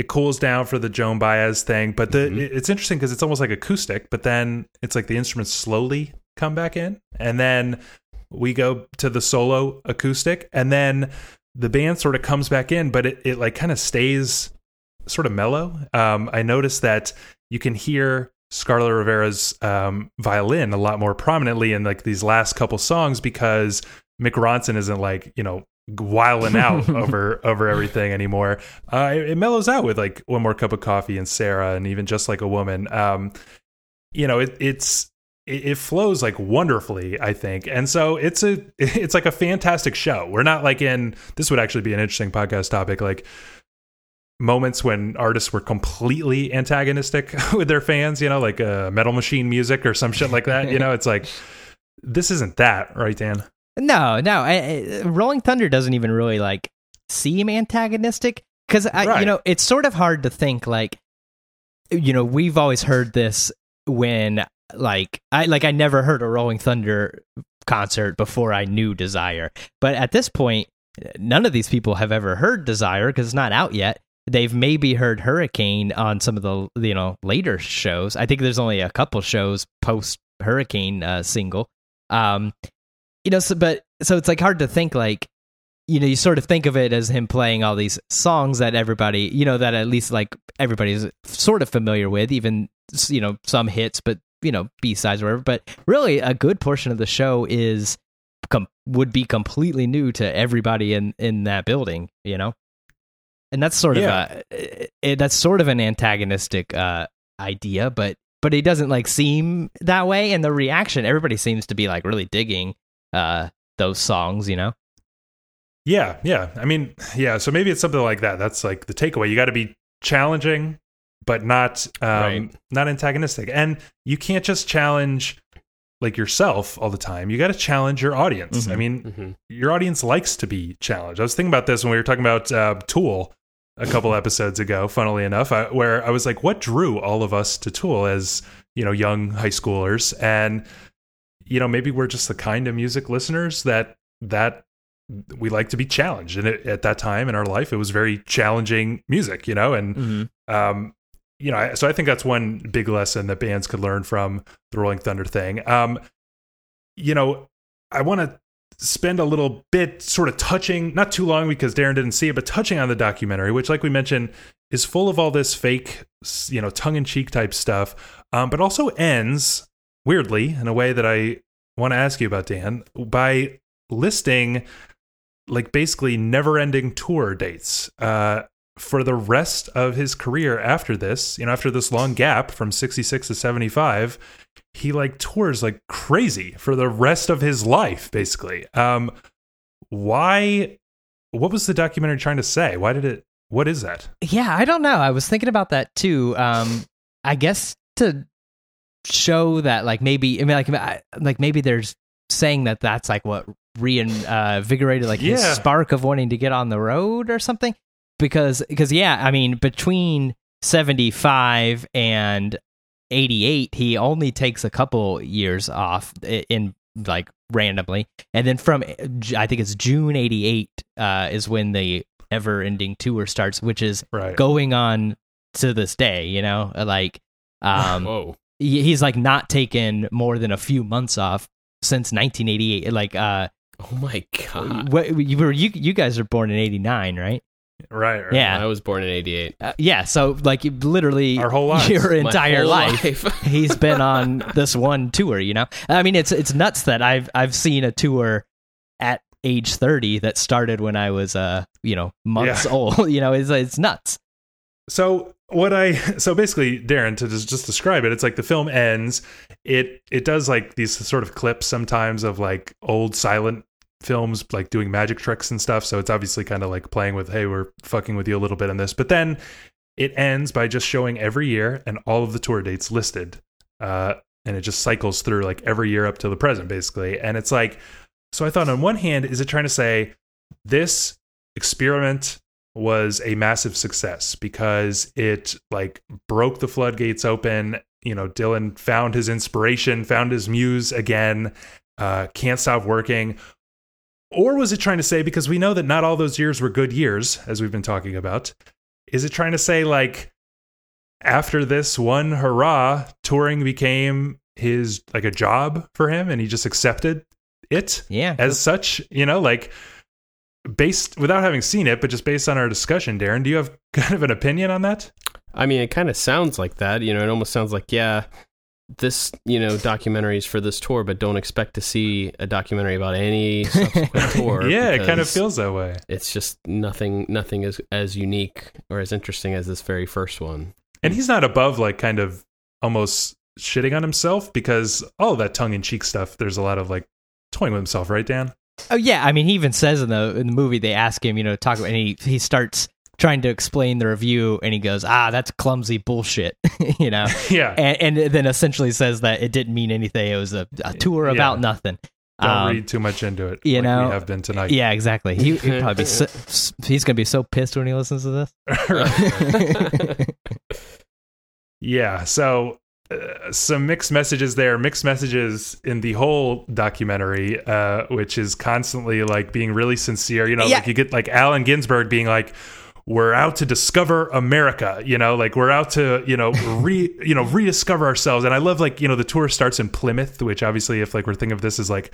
it cools down for the Joan Baez thing. But the Mhm. it's interesting because it's almost like acoustic, but then it's like the instruments slowly come back in, and then we go to the solo acoustic, and then the band sort of comes back in, but it, it like kind of stays sort of mellow. Um, I noticed that you can hear Scarlet Rivera's um, violin a lot more prominently in like these last couple songs because Mick Ronson isn't like you know wiling out over over everything anymore. Uh, it, it mellows out with like one more cup of coffee and Sara and even just like a woman. Um, you know, it, it's it, it flows like wonderfully, I think, and so it's a it's like a fantastic show. We're not like in this would actually be an interesting podcast topic, like moments when artists were completely antagonistic with their fans, you know, like uh, Metal Machine music or some shit like that. You know, it's like this isn't that, right, Dan? No, no. I, I, Rolling Thunder doesn't even really like seem antagonistic because you Right. know it's sort of hard to think like you know we've always heard this when like I like I never heard a Rolling Thunder concert before I knew Desire, but at this point none of these people have ever heard Desire because it's not out yet. They've maybe heard Hurricane on some of the you know later shows. I think there's only a couple shows post Hurricane uh, single. Um, you know, so but so it's like hard to think like you know you sort of think of it as him playing all these songs that everybody you know that at least like everybody's sort of familiar with even you know some hits but you know b-sides or whatever. But really a good portion of the show is com- would be completely new to everybody in in that building you know? And that's sort Yeah. of a it, that's sort of an antagonistic uh idea but but it doesn't like seem that way. And the reaction everybody seems to be like really digging uh those songs you know Yeah, yeah. I mean, yeah. So maybe it's something like that. That's like the takeaway. You got to be challenging, but not um, Right. not antagonistic. And you can't just challenge like yourself all the time. You got to challenge your audience. Mhm. I mean, Mm-hmm. your audience likes to be challenged. I was thinking about this when we were talking about uh, Tool a couple episodes ago. Funnily enough, I, where I was like, what drew all of us to Tool as you know young high schoolers, and you know maybe we're just the kind of music listeners that that we like to be challenged. And it, at that time in our life, it was very challenging music, you know, and mm-hmm. um, you know, so I think that's one big lesson that bands could learn from the Rolling Thunder thing. Um, you know, I want to spend a little bit sort of touching, not too long because Darren didn't see it, but touching on the documentary, which, like we mentioned, is full of all this fake, you know, tongue in cheek type stuff, um, but also ends weirdly in a way that I want to ask you about, Dan, by listing like basically never ending tour dates. Uh, for the rest of his career after this, you know, after this long gap from 66 to 75, he like tours like crazy for the rest of his life, basically. Um, why? What was the documentary trying to say? Why did it? What is that? Yeah, I don't know. I was thinking about that too. Um, I guess to show that, like, maybe I mean, like, I, like maybe there's saying that that's like what reinvigorated like his spark of wanting to get on the road or something. Because, because yeah, I mean, between seventy five and 88 he only takes a couple years off in like randomly and then from I think it's june 88 uh is when the ever ending tour starts which is Right. going on to this day you know Uh, like um Whoa. He- he's like not taken more than a few months off since 1988 like uh Oh my god. what you were you you guys are born in 89 right Right. right. Yeah. I was born in '88. uh, yeah so like literally Our whole lives. your entire whole life he's been on this one tour you know i mean it's it's nuts that i've i've seen a tour at age 30 that started when i was uh you know months Yeah. old you know it's it's nuts So what I so basically, Darren, to just, just describe it, it's like the film ends. It it does like these sort of clips sometimes of like old silent films like doing magic tricks and stuff. So it's obviously kind of like playing with, hey, we're fucking with you a little bit on this. But then it ends by just showing every year and all of the tour dates listed. Uh, and it just cycles through like every year up to the present, basically. And it's like, so I thought on one hand, is it trying to say this experiment was a massive success because it like broke the floodgates open. You know, Dylan found his inspiration, found his muse again, uh, can't stop working. Or was it trying to say, because we know that not all those years were good years, as we've been talking about, is it trying to say, like, after this one hurrah, touring became his, like, a job for him and he just accepted it? yeah as such, you know, like based without having seen it, but just based on our discussion, Darren, do you have kind of an opinion on that? I mean, it kind of sounds like that. You know, it almost sounds like, yeah, this, you know, documentary is for this tour, but don't expect to see a documentary about any subsequent tour. yeah, it kind of feels that way. It's just nothing, nothing is as unique or as interesting as this very first one. And he's not above like kind of almost shitting on himself because all of that tongue in cheek stuff, there's a lot of like toying with himself, right, Dan? Oh yeah, I mean, he even says in the in the movie they ask him, you know, talk about, and he he starts trying to explain the revue, and he goes, "Ah, that's clumsy bullshit," you know, Yeah. and, and then essentially says that it didn't mean anything. It was a, a tour Yeah. about nothing. Don't Um, read too much into it. you like know, we have been tonight. Yeah, exactly. He, he'd probably be so, he's gonna be so pissed when he listens to this. Yeah. So uh, some mixed messages there, mixed messages in the whole documentary, uh, which is constantly like being really sincere. You know, Yeah. like you get like Allen Ginsberg being like, we're out to discover America, you know, like we're out to, you know, re, you know, rediscover ourselves. And I love like, you know, the tour starts in Plymouth, which obviously if like we're thinking of this as like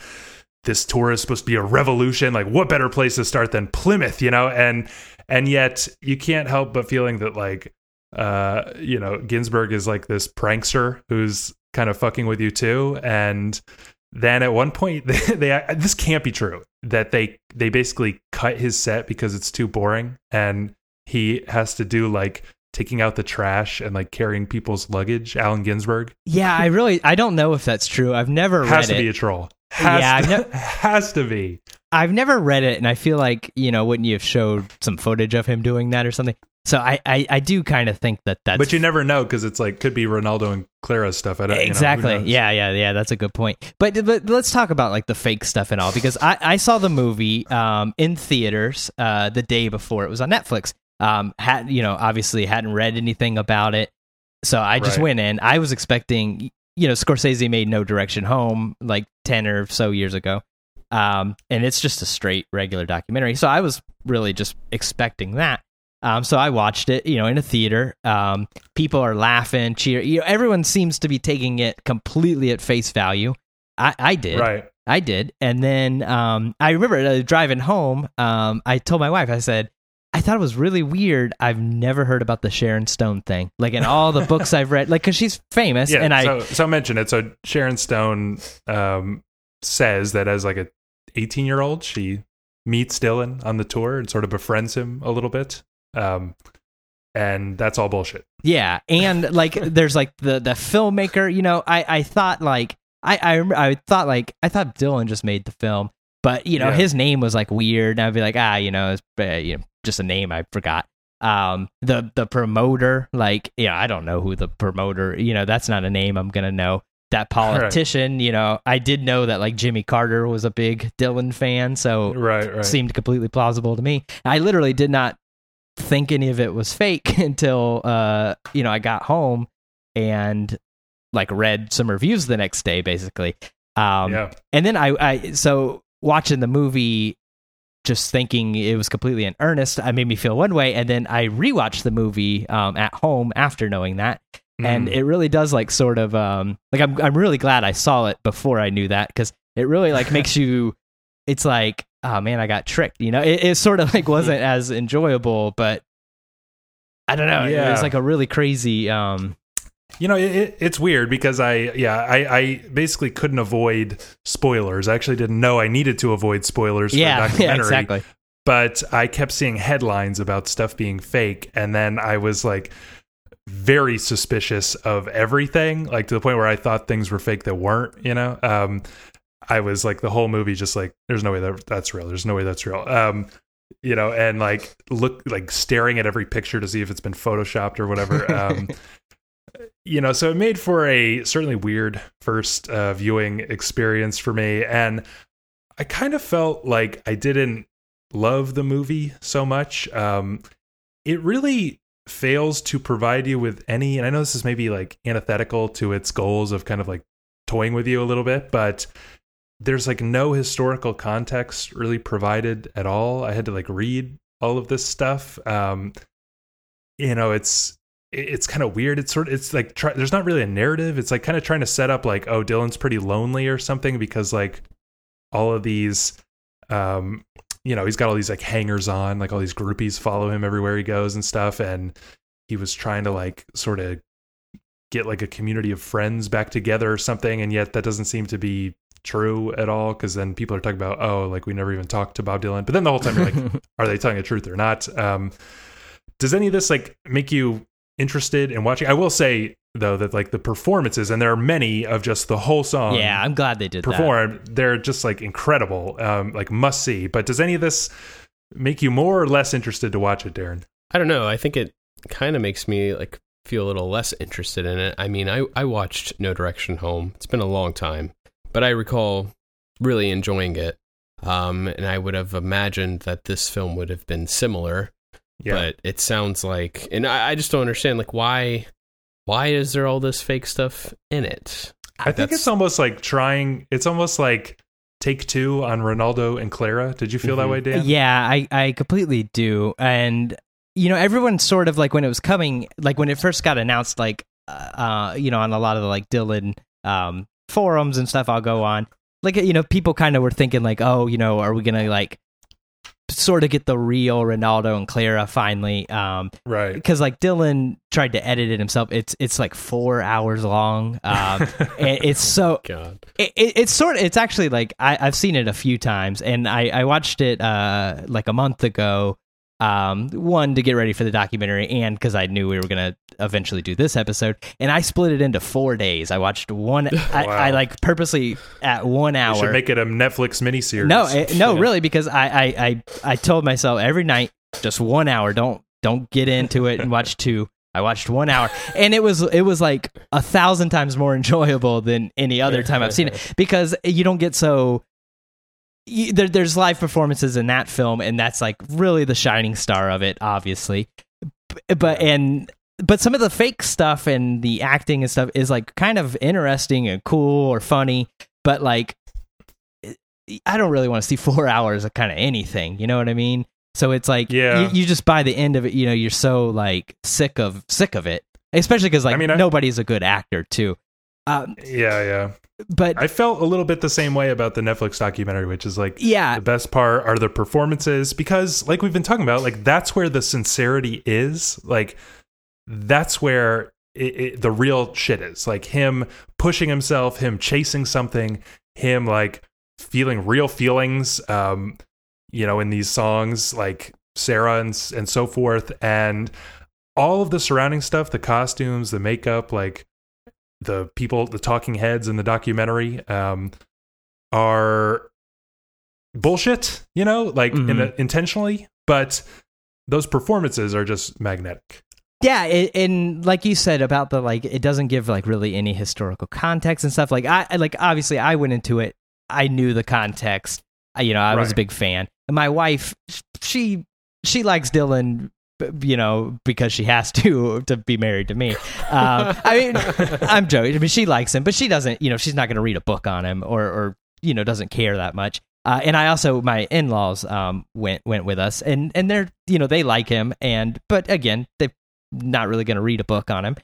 this tour is supposed to be a revolution, like what better place to start than Plymouth, you know? And and yet you can't help but feeling that like uh, you know, Ginsberg is like this prankster who's kind of fucking with you too. And then at one point, they, they this can't be true that they they basically cut his set because it's too boring, and he has to do like taking out the trash and like carrying people's luggage. Allen Ginsberg yeah, I really I don't know if that's true. I've never has read to it. be a troll. Has Yeah, to, I've has to be. I've never read it, and I feel like you know, wouldn't you have showed some footage of him doing that or something? So I I, I do kind of think that that's but you never know because it's like could be Renaldo and Clara stuff. I don't, you know, exactly. yeah yeah yeah that's a good point. But but let's talk about like the fake stuff and all because i i saw the movie um in theaters uh the day before it was on netflix. Um had you know obviously hadn't read anything about it. So i just Right. went in. I was expecting you know scorsese made no direction home like 10 or so years ago. Um and it's just a straight regular documentary. So i was really just expecting that um, so I watched it, you know, in a theater. Um, people are laughing, cheer. You know, everyone seems to be taking it completely at face value. I, I did. Right. I did. And then um, I remember uh, driving home. Um, I told my wife, I said, I thought it was really weird. I've never heard about the Sharon Stone thing. Like in all the books I've read, like because she's famous, Yeah, and I so so mention it. So Sharon Stone um, says that as like a 18 year old, she meets Dylan on the tour and sort of befriends him a little bit. Um, and that's all bullshit. Yeah, and like there's like the the filmmaker. You know, I I thought like I I I thought like I thought Dylan just made the film, but you know Yeah. his name was like weird. And I'd be like ah you know it's uh, you know just a name I forgot. Um the the promoter like yeah I don't know who the promoter you know that's not a name I'm gonna know. That politician, you know, I did know that like Jimmy Carter was a big Dylan fan, so Right, right. seemed completely plausible to me. I literally did not think any of it was fake until uh you know I got home and like read some reviews the next day basically. Um yeah. and then I I so watching the movie just thinking it was completely in earnest, I made me feel one way and then I rewatched the movie um at home after knowing that and Mm. it really does like sort of um like I'm I'm really glad I saw it before I knew that because it really like makes you it's like oh man I got tricked you know it, it sort of like wasn't as enjoyable but I don't know it was like a really crazy um You know, it, it, it's weird because I, yeah, I, I basically couldn't avoid spoilers. I actually didn't know I needed to avoid spoilers for yeah a yeah exactly But I kept seeing headlines about stuff being fake, and then I was like very suspicious of everything, like to the point where I thought things were fake that weren't. You know, um, I was like the whole movie just like, there's no way that that's real. There's no way that's real. Um, you know, and like look like staring at every picture to see if it's been photoshopped or whatever. Um, you know, so it made for a certainly weird first uh, viewing experience for me, and I kind of felt like I didn't love the movie so much. Um, it really fails to provide you with any, and I know this is maybe like antithetical to its goals of kind of like toying with you a little bit, but there's like no historical context really provided at all. I had to like read all of this stuff. Um, you know, it's it's kind of weird. It's sort of it's like try, there's not really a narrative. It's like kind of trying to set up like oh Dylan's pretty lonely or something because like all of these um you know he's got all these like hangers on like all these groupies follow him everywhere he goes and stuff and he was trying to like sort of get like a community of friends back together or something and yet that doesn't seem to be true at all? Because then people are talking about oh like we never even talked to bob dylan. But then the whole time you're like are they telling the truth or not? Um does any of this like make you interested in watching? I will say though that like the performances and there are many of just the whole song yeah I'm glad they did that. perform they're just like incredible um like must see. But does any of this make you more or less interested to watch it darren? I don't know. I think it kind of makes me like feel a little less interested in it. I mean, I I watched No Direction Home. It's been a long time, but I recall really enjoying it. Um, and I would have imagined that this film would have been similar, yeah but it sounds like, and I, I just don't understand like why why is there all this fake stuff in it? i think That's- it's almost like trying it's almost like take two on renaldo and clara did you feel that Mhm. way dan Yeah, I, I completely do. And, you know, everyone sort of like when it was coming, like when it first got announced, like, uh, you know, on a lot of the like Dylan um, forums and stuff I'll go on, like, you know, people kind of were thinking, like, oh, you know, are we going to like sort of get the real Renaldo and Clara finally? Um, right because like Dylan tried to edit it himself. It's, it's like four hours long. Um, and it's so, God. it, it, it's sort of it's actually like I, I've seen it a few times and I, I watched it uh like a month ago um one to get ready for the documentary and because I knew we were gonna eventually do this episode and I split it into four days I watched one I, Wow. I like purposely at one hour. you should make it a netflix miniseries no eh, no Yeah. really because I, I I I told myself every night just one hour don't don't get into it and watch two I watched one hour, and it was it was like a thousand times more enjoyable than any other time I've seen it because you don't get so. You, there, there's live performances in that film, and that's like really the shining star of it, obviously. But and but some of the fake stuff and the acting and stuff is like kind of interesting and cool or funny, but like I don't really want to see four hours of kind of anything. You know what I mean? So it's like, Yeah. you, you just by the end of it, you know, you're so like sick of sick of it, especially because like I mean, I- nobody's a good actor too. Um, yeah, yeah. But I felt a little bit the same way about the Netflix documentary, which is like, yeah, the best part are the performances because, like we've been talking about, like that's where the sincerity is. Like that's where it, it, the real shit is. Like him pushing himself, him chasing something, him like feeling real feelings. Um, you know, in these songs, like Sara and and so forth, and all of the surrounding stuff, the costumes, the makeup, like the people, the talking heads in the documentary, um, are bullshit. You know, like Mhm. in intentionally, but those performances are just magnetic. yeah, it, and like you said about the like, it doesn't give like really any historical context and stuff. Like I like obviously I went into it, I knew the context. I, you know, I was a big fan. And my wife, she she likes Dylan. You know, because she has to to be married to me. Um, I mean, I'm joking. I mean, she likes him, but she doesn't. You know, she's not going to read a book on him, or or you know, doesn't care that much. Uh, and I also my in laws um, went went with us, and and they're you know they like him, and but again they're not really going to read a book on him.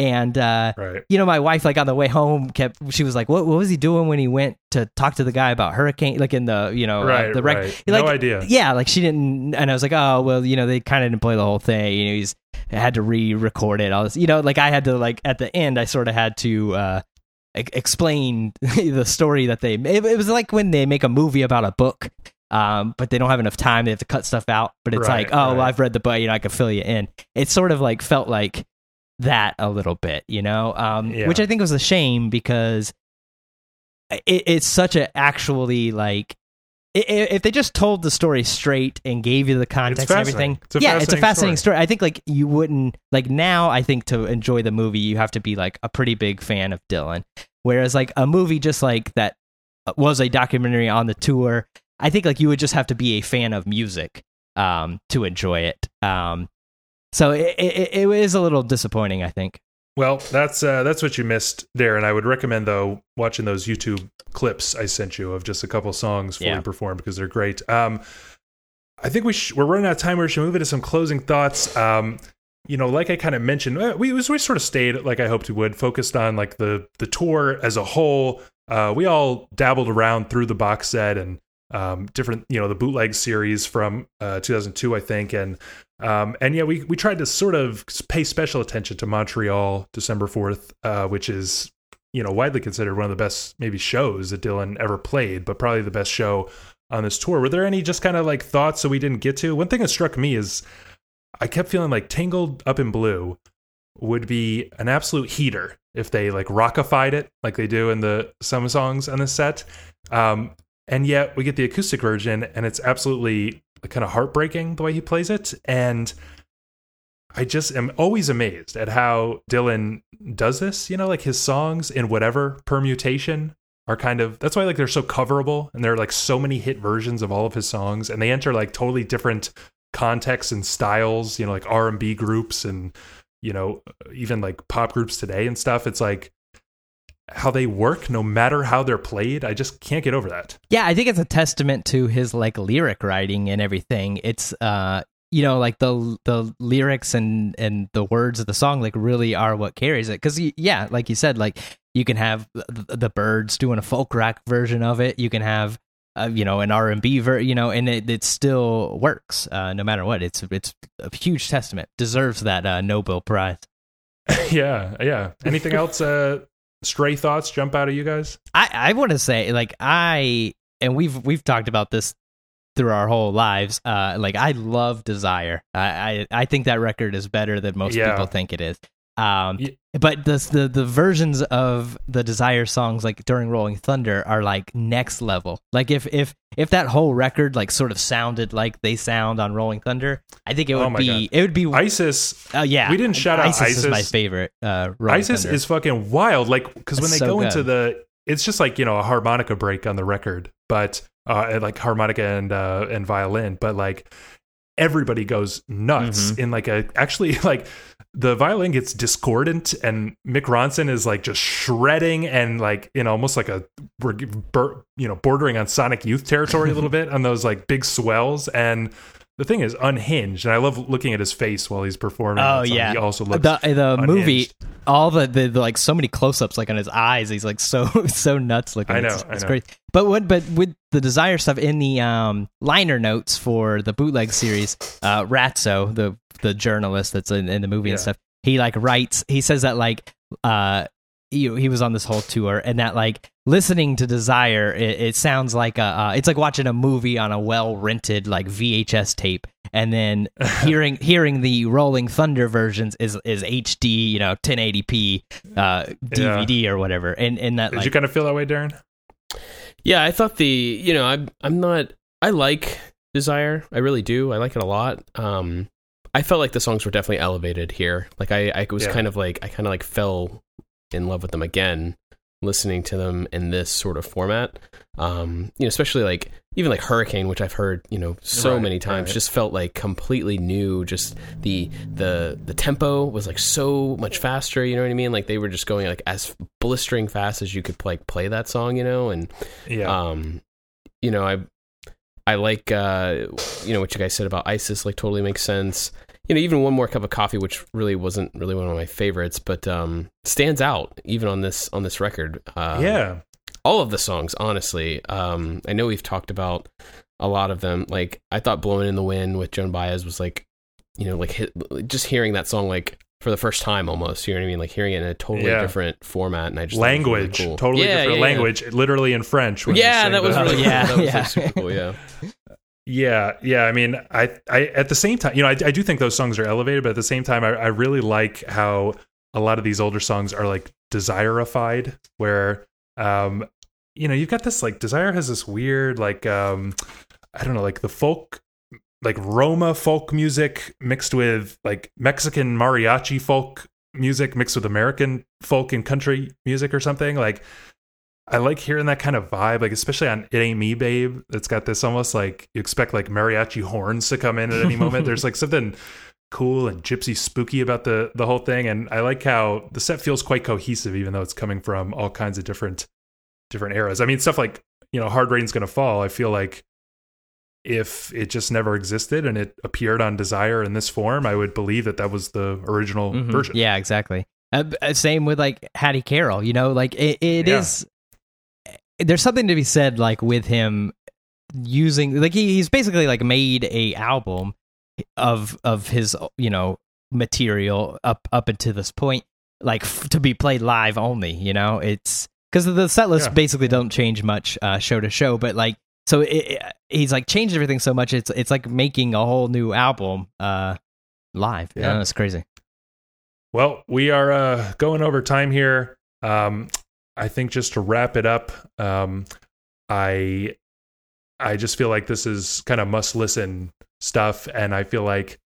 And uh, Right. you know, my wife like on the way home kept she was like, "What what was he doing when he went to talk to the guy about hurricane? Like in the you know uh, the wreck? right. like, no idea. Yeah, like she didn't, and I was like, oh well, you know, they kind of didn't play the whole thing. You know, he's had to re-record it. All this, you know, like I had to like at the end, I sort of had to uh, explain the story that they. It, it was like when they make a movie about a book. Um, but they don't have enough time. They have to cut stuff out. But it's Right, like, oh, well. I've read the book. You know, I can fill you in. It sort of like felt like that a little bit, you know, um, Yeah. which I think was a shame because it, it's such a actually like if they just told the story straight and gave you the context and everything, It's yeah, it's a fascinating fascinating story. I think like you wouldn't like now. I think to enjoy the movie, you have to be like a pretty big fan of Dylan. Whereas like a movie just like that was a documentary on the tour, I think like you would just have to be a fan of music um, to enjoy it. Um, so it, it, it is a little disappointing, I think. Well, that's uh, that's what you missed, Darren. I would recommend though watching those YouTube clips I sent you of just a couple songs fully Yeah. performed because they're great. Um, I think we sh- we're running out of time. We should move into some closing thoughts. Um, you know, like I kind of mentioned, uh, we we sort of stayed like I hoped we would, focused on like the the tour as a whole. Uh, we all dabbled around through the box set and um, different, you know, the bootleg series from uh, 2002, I think, and um, and yeah, we we tried to sort of pay special attention to Montreal, December 4th, uh, which is you know widely considered one of the best maybe shows that Dylan ever played, but probably the best show on this tour. Were there any just kind of like thoughts that we didn't get to? One thing that struck me is I kept feeling like Tangled Up in Blue would be an absolute heater if they like rockified it like they do in the some songs on the set. Um, and yet we get the acoustic version and it's absolutely kind of heartbreaking the way he plays it. And I just am always amazed at how Dylan does this. You know, like his songs in whatever permutation are kind of that's why like they're so coverable and there are like so many hit versions of all of his songs and they enter like totally different contexts and styles, you know, like R&B groups and you know, even like pop groups today and stuff. It's like how they work no matter how they're played. I just can't get over that. Yeah, I think it's a testament to his like lyric writing and everything. It's uh you know like the the lyrics and and the words of the song like really are what carries it cuz yeah, like you said like you can have the, the Byrds doing a folk rock version of it. You can have uh, you know an R&B ver- you know and it, it still works uh no matter what. It's it's a huge testament. Deserves that uh Nobel prize. yeah, yeah. Anything else uh stray thoughts jump out at you guys? I I want to say like I and we've we've talked about this through our whole lives. Uh, like I love Desire. I I, I think that record is better than most Yeah. people think it is. Um, Ye- but the, the the versions of the Desire songs like during Rolling Thunder are like next level. Like if if if that whole record like sort of sounded like they sound on Rolling Thunder, I think it Oh would my be it would be ISIS uh, yeah. we didn't shout out ISIS, is my favorite. Uh, ISIS Thunder. is fucking wild. Like because when they so go good. into the, it's just like you know a harmonica break on the record, but uh, like harmonica and uh, and violin, but like everybody goes nuts Mm-hmm. in like a actually like the violin gets discordant and Mick Ronson is like just shredding and like in almost like a we're you know bordering on Sonic Youth territory a little bit on those like big swells. And the thing is unhinged, and I love looking at his face while he's performing. Oh yeah, he also looks the the movie. All the, the, the like so many close ups like on his eyes. He's like so so nuts looking. I know, It's, I it's know. great. But what but with the Desire stuff in the um liner notes for the bootleg series, uh, Ratso, the the journalist that's in, in the movie and stuff, he like writes. He says that like uh he, he was on this whole tour and that like listening to desire it, it sounds like a uh, it's like watching a movie on a well rented like vhs tape and then hearing hearing the rolling thunder versions is is hd you know 1080p uh dvd or whatever and and that Did like you kind of feel that way, Darren? Yeah, I thought the you know I'm I'm not I like Desire. I really do. I like it a lot. Um, I felt like the songs were definitely elevated here. Like I I was Yeah. kind of like I kind of like fell in love with them again listening to them in this sort of format. Um, you know, especially like even like Hurricane, which I've heard you know so Right, many times, right. just felt like completely new. Just the the the tempo was like so much faster. You know what I mean? Like they were just going like as blistering fast as you could like play that song. You know, and Yeah. um you know i i like uh you know what you guys said about isis like totally makes sense you know even one more cup of coffee which really wasn't really one of my favorites but um stands out even on this on this record uh yeah. all of the songs honestly um i know we've talked about a lot of them like i thought blowing in the wind with joan baez was like you know like hit, just hearing that song like for the first time almost you know what i mean like hearing it in a totally Yeah. different format and i just was really Language, cool. totally Yeah, different yeah, language, literally in French. when yeah that was the- really Yeah, cool. that was like, super cool yeah Yeah, yeah. I mean, I, I at the same time, you know, I, I do think those songs are elevated, but at the same time, I, I really like how a lot of these older songs are like desirified, where, um, you know, you've got this like Desire has this weird like, um, I don't know, like the folk, like Roma folk music mixed with like Mexican mariachi folk music mixed with American folk and country music or something like. I like hearing that kind of vibe, like especially on "It Ain't Me, Babe." It's got this almost like you expect like mariachi horns to come in at any moment. There's like something cool and gypsy spooky about the the whole thing, and I like how the set feels quite cohesive, even though it's coming from all kinds of different different eras. I mean, stuff like you know, "Hard Rain's Gonna Fall." I feel like if it just never existed and it appeared on Desire in this form, I would believe that that was the original Mhm. version. Yeah, exactly. Uh, uh, same with like Hattie Carroll. You know, like it, it Yeah. is- There's something to be said, like with him using, like he, he's basically like made a album of of his, you know, material up up until this point, like f- to be played live only. You know, it's because the set list Yeah. basically don't change much uh, show to show, but like so it, it, he's like changed everything so much. It's it's like making a whole new album uh live. Yeah. Yeah, it's crazy. Well, we are uh, going over time here. Um, I think just to wrap it up, um, I I just feel like this is kind of must listen stuff, and I feel like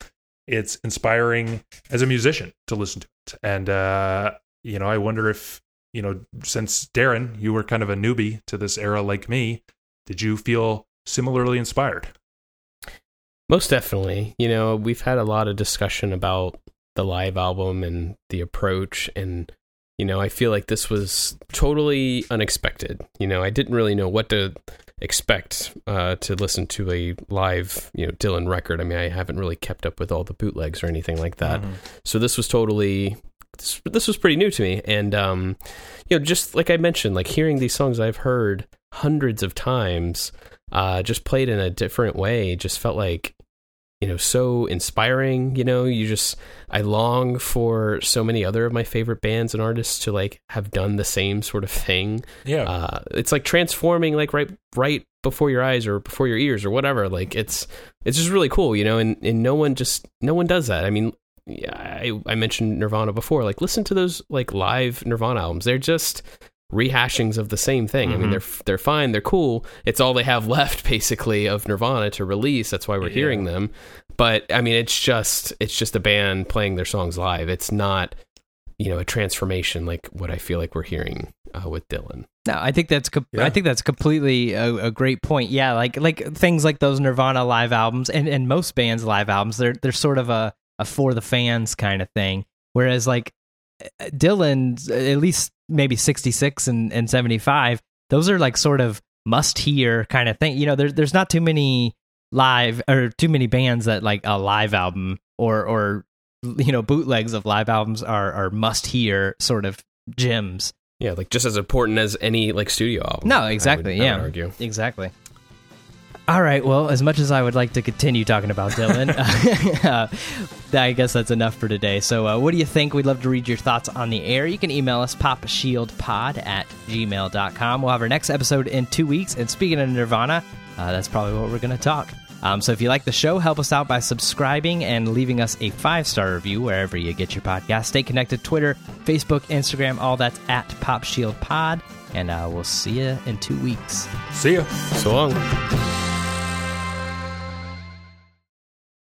it's inspiring as a musician to listen to it. And uh, you know, I wonder if you know, since Darren, you were kind of a newbie to this era like me, did you feel similarly inspired? Most definitely. You know, we've had a lot of discussion about the live album and the approach and you know, I feel like this was totally unexpected. You know, I didn't really know what to expect uh, to listen to a live, you know, Dylan record. I mean, I haven't really kept up with all the bootlegs or anything like that. Mhm. So this was totally this, this was pretty new to me and um you know just like I mentioned like hearing these songs I've heard hundreds of times uh just played in a different way just felt like you know so inspiring you know you just I long for so many other of my favorite bands and artists to like have done the same sort of thing. Yeah, uh, it's like transforming like right right before your eyes or before your ears or whatever. Like it's it's just really cool you know and, and no one just no one does that. I mean yeah, I, I mentioned nirvana before. Like listen to those like live nirvana albums. They're just rehashings of the same thing i mean Mhm. they're they're fine they're cool it's all they have left basically of nirvana to release that's why we're Yeah. hearing them but i mean it's just it's just a band playing their songs live it's not you know a transformation like what i feel like we're hearing uh, with dylan No, I think that's com- Yeah. I think that's completely a, a great point. Yeah, like like things like those Nirvana live albums and, and most bands live albums, they're they're sort of a, a for the fans kind of thing. Whereas like Dylan, at least maybe sixty six and, and seventy five, those are like sort of must hear kind of thing. You know, there's there's not too many live or too many bands that like a live album or or you know bootlegs of live albums are are must hear sort of gems. Yeah, like just as important as any like studio album. No, exactly. I would, I yeah, would argue. exactly. All right. Well, as much as I would like to continue talking about Dylan, uh, I guess that's enough for today. So, uh, what do you think? We'd love to read your thoughts on the air. You can email us popshieldpod at gmail.com. We'll have our next episode in two weeks. And speaking of Nirvana, uh, that's probably what we're going to talk. Um, so if you like the show, help us out by subscribing and leaving us a five star review wherever you get your podcast. Stay connected Twitter, Facebook, Instagram, all that's at Pop Shield Pod. And uh, we'll see you in two weeks. See ya. So long.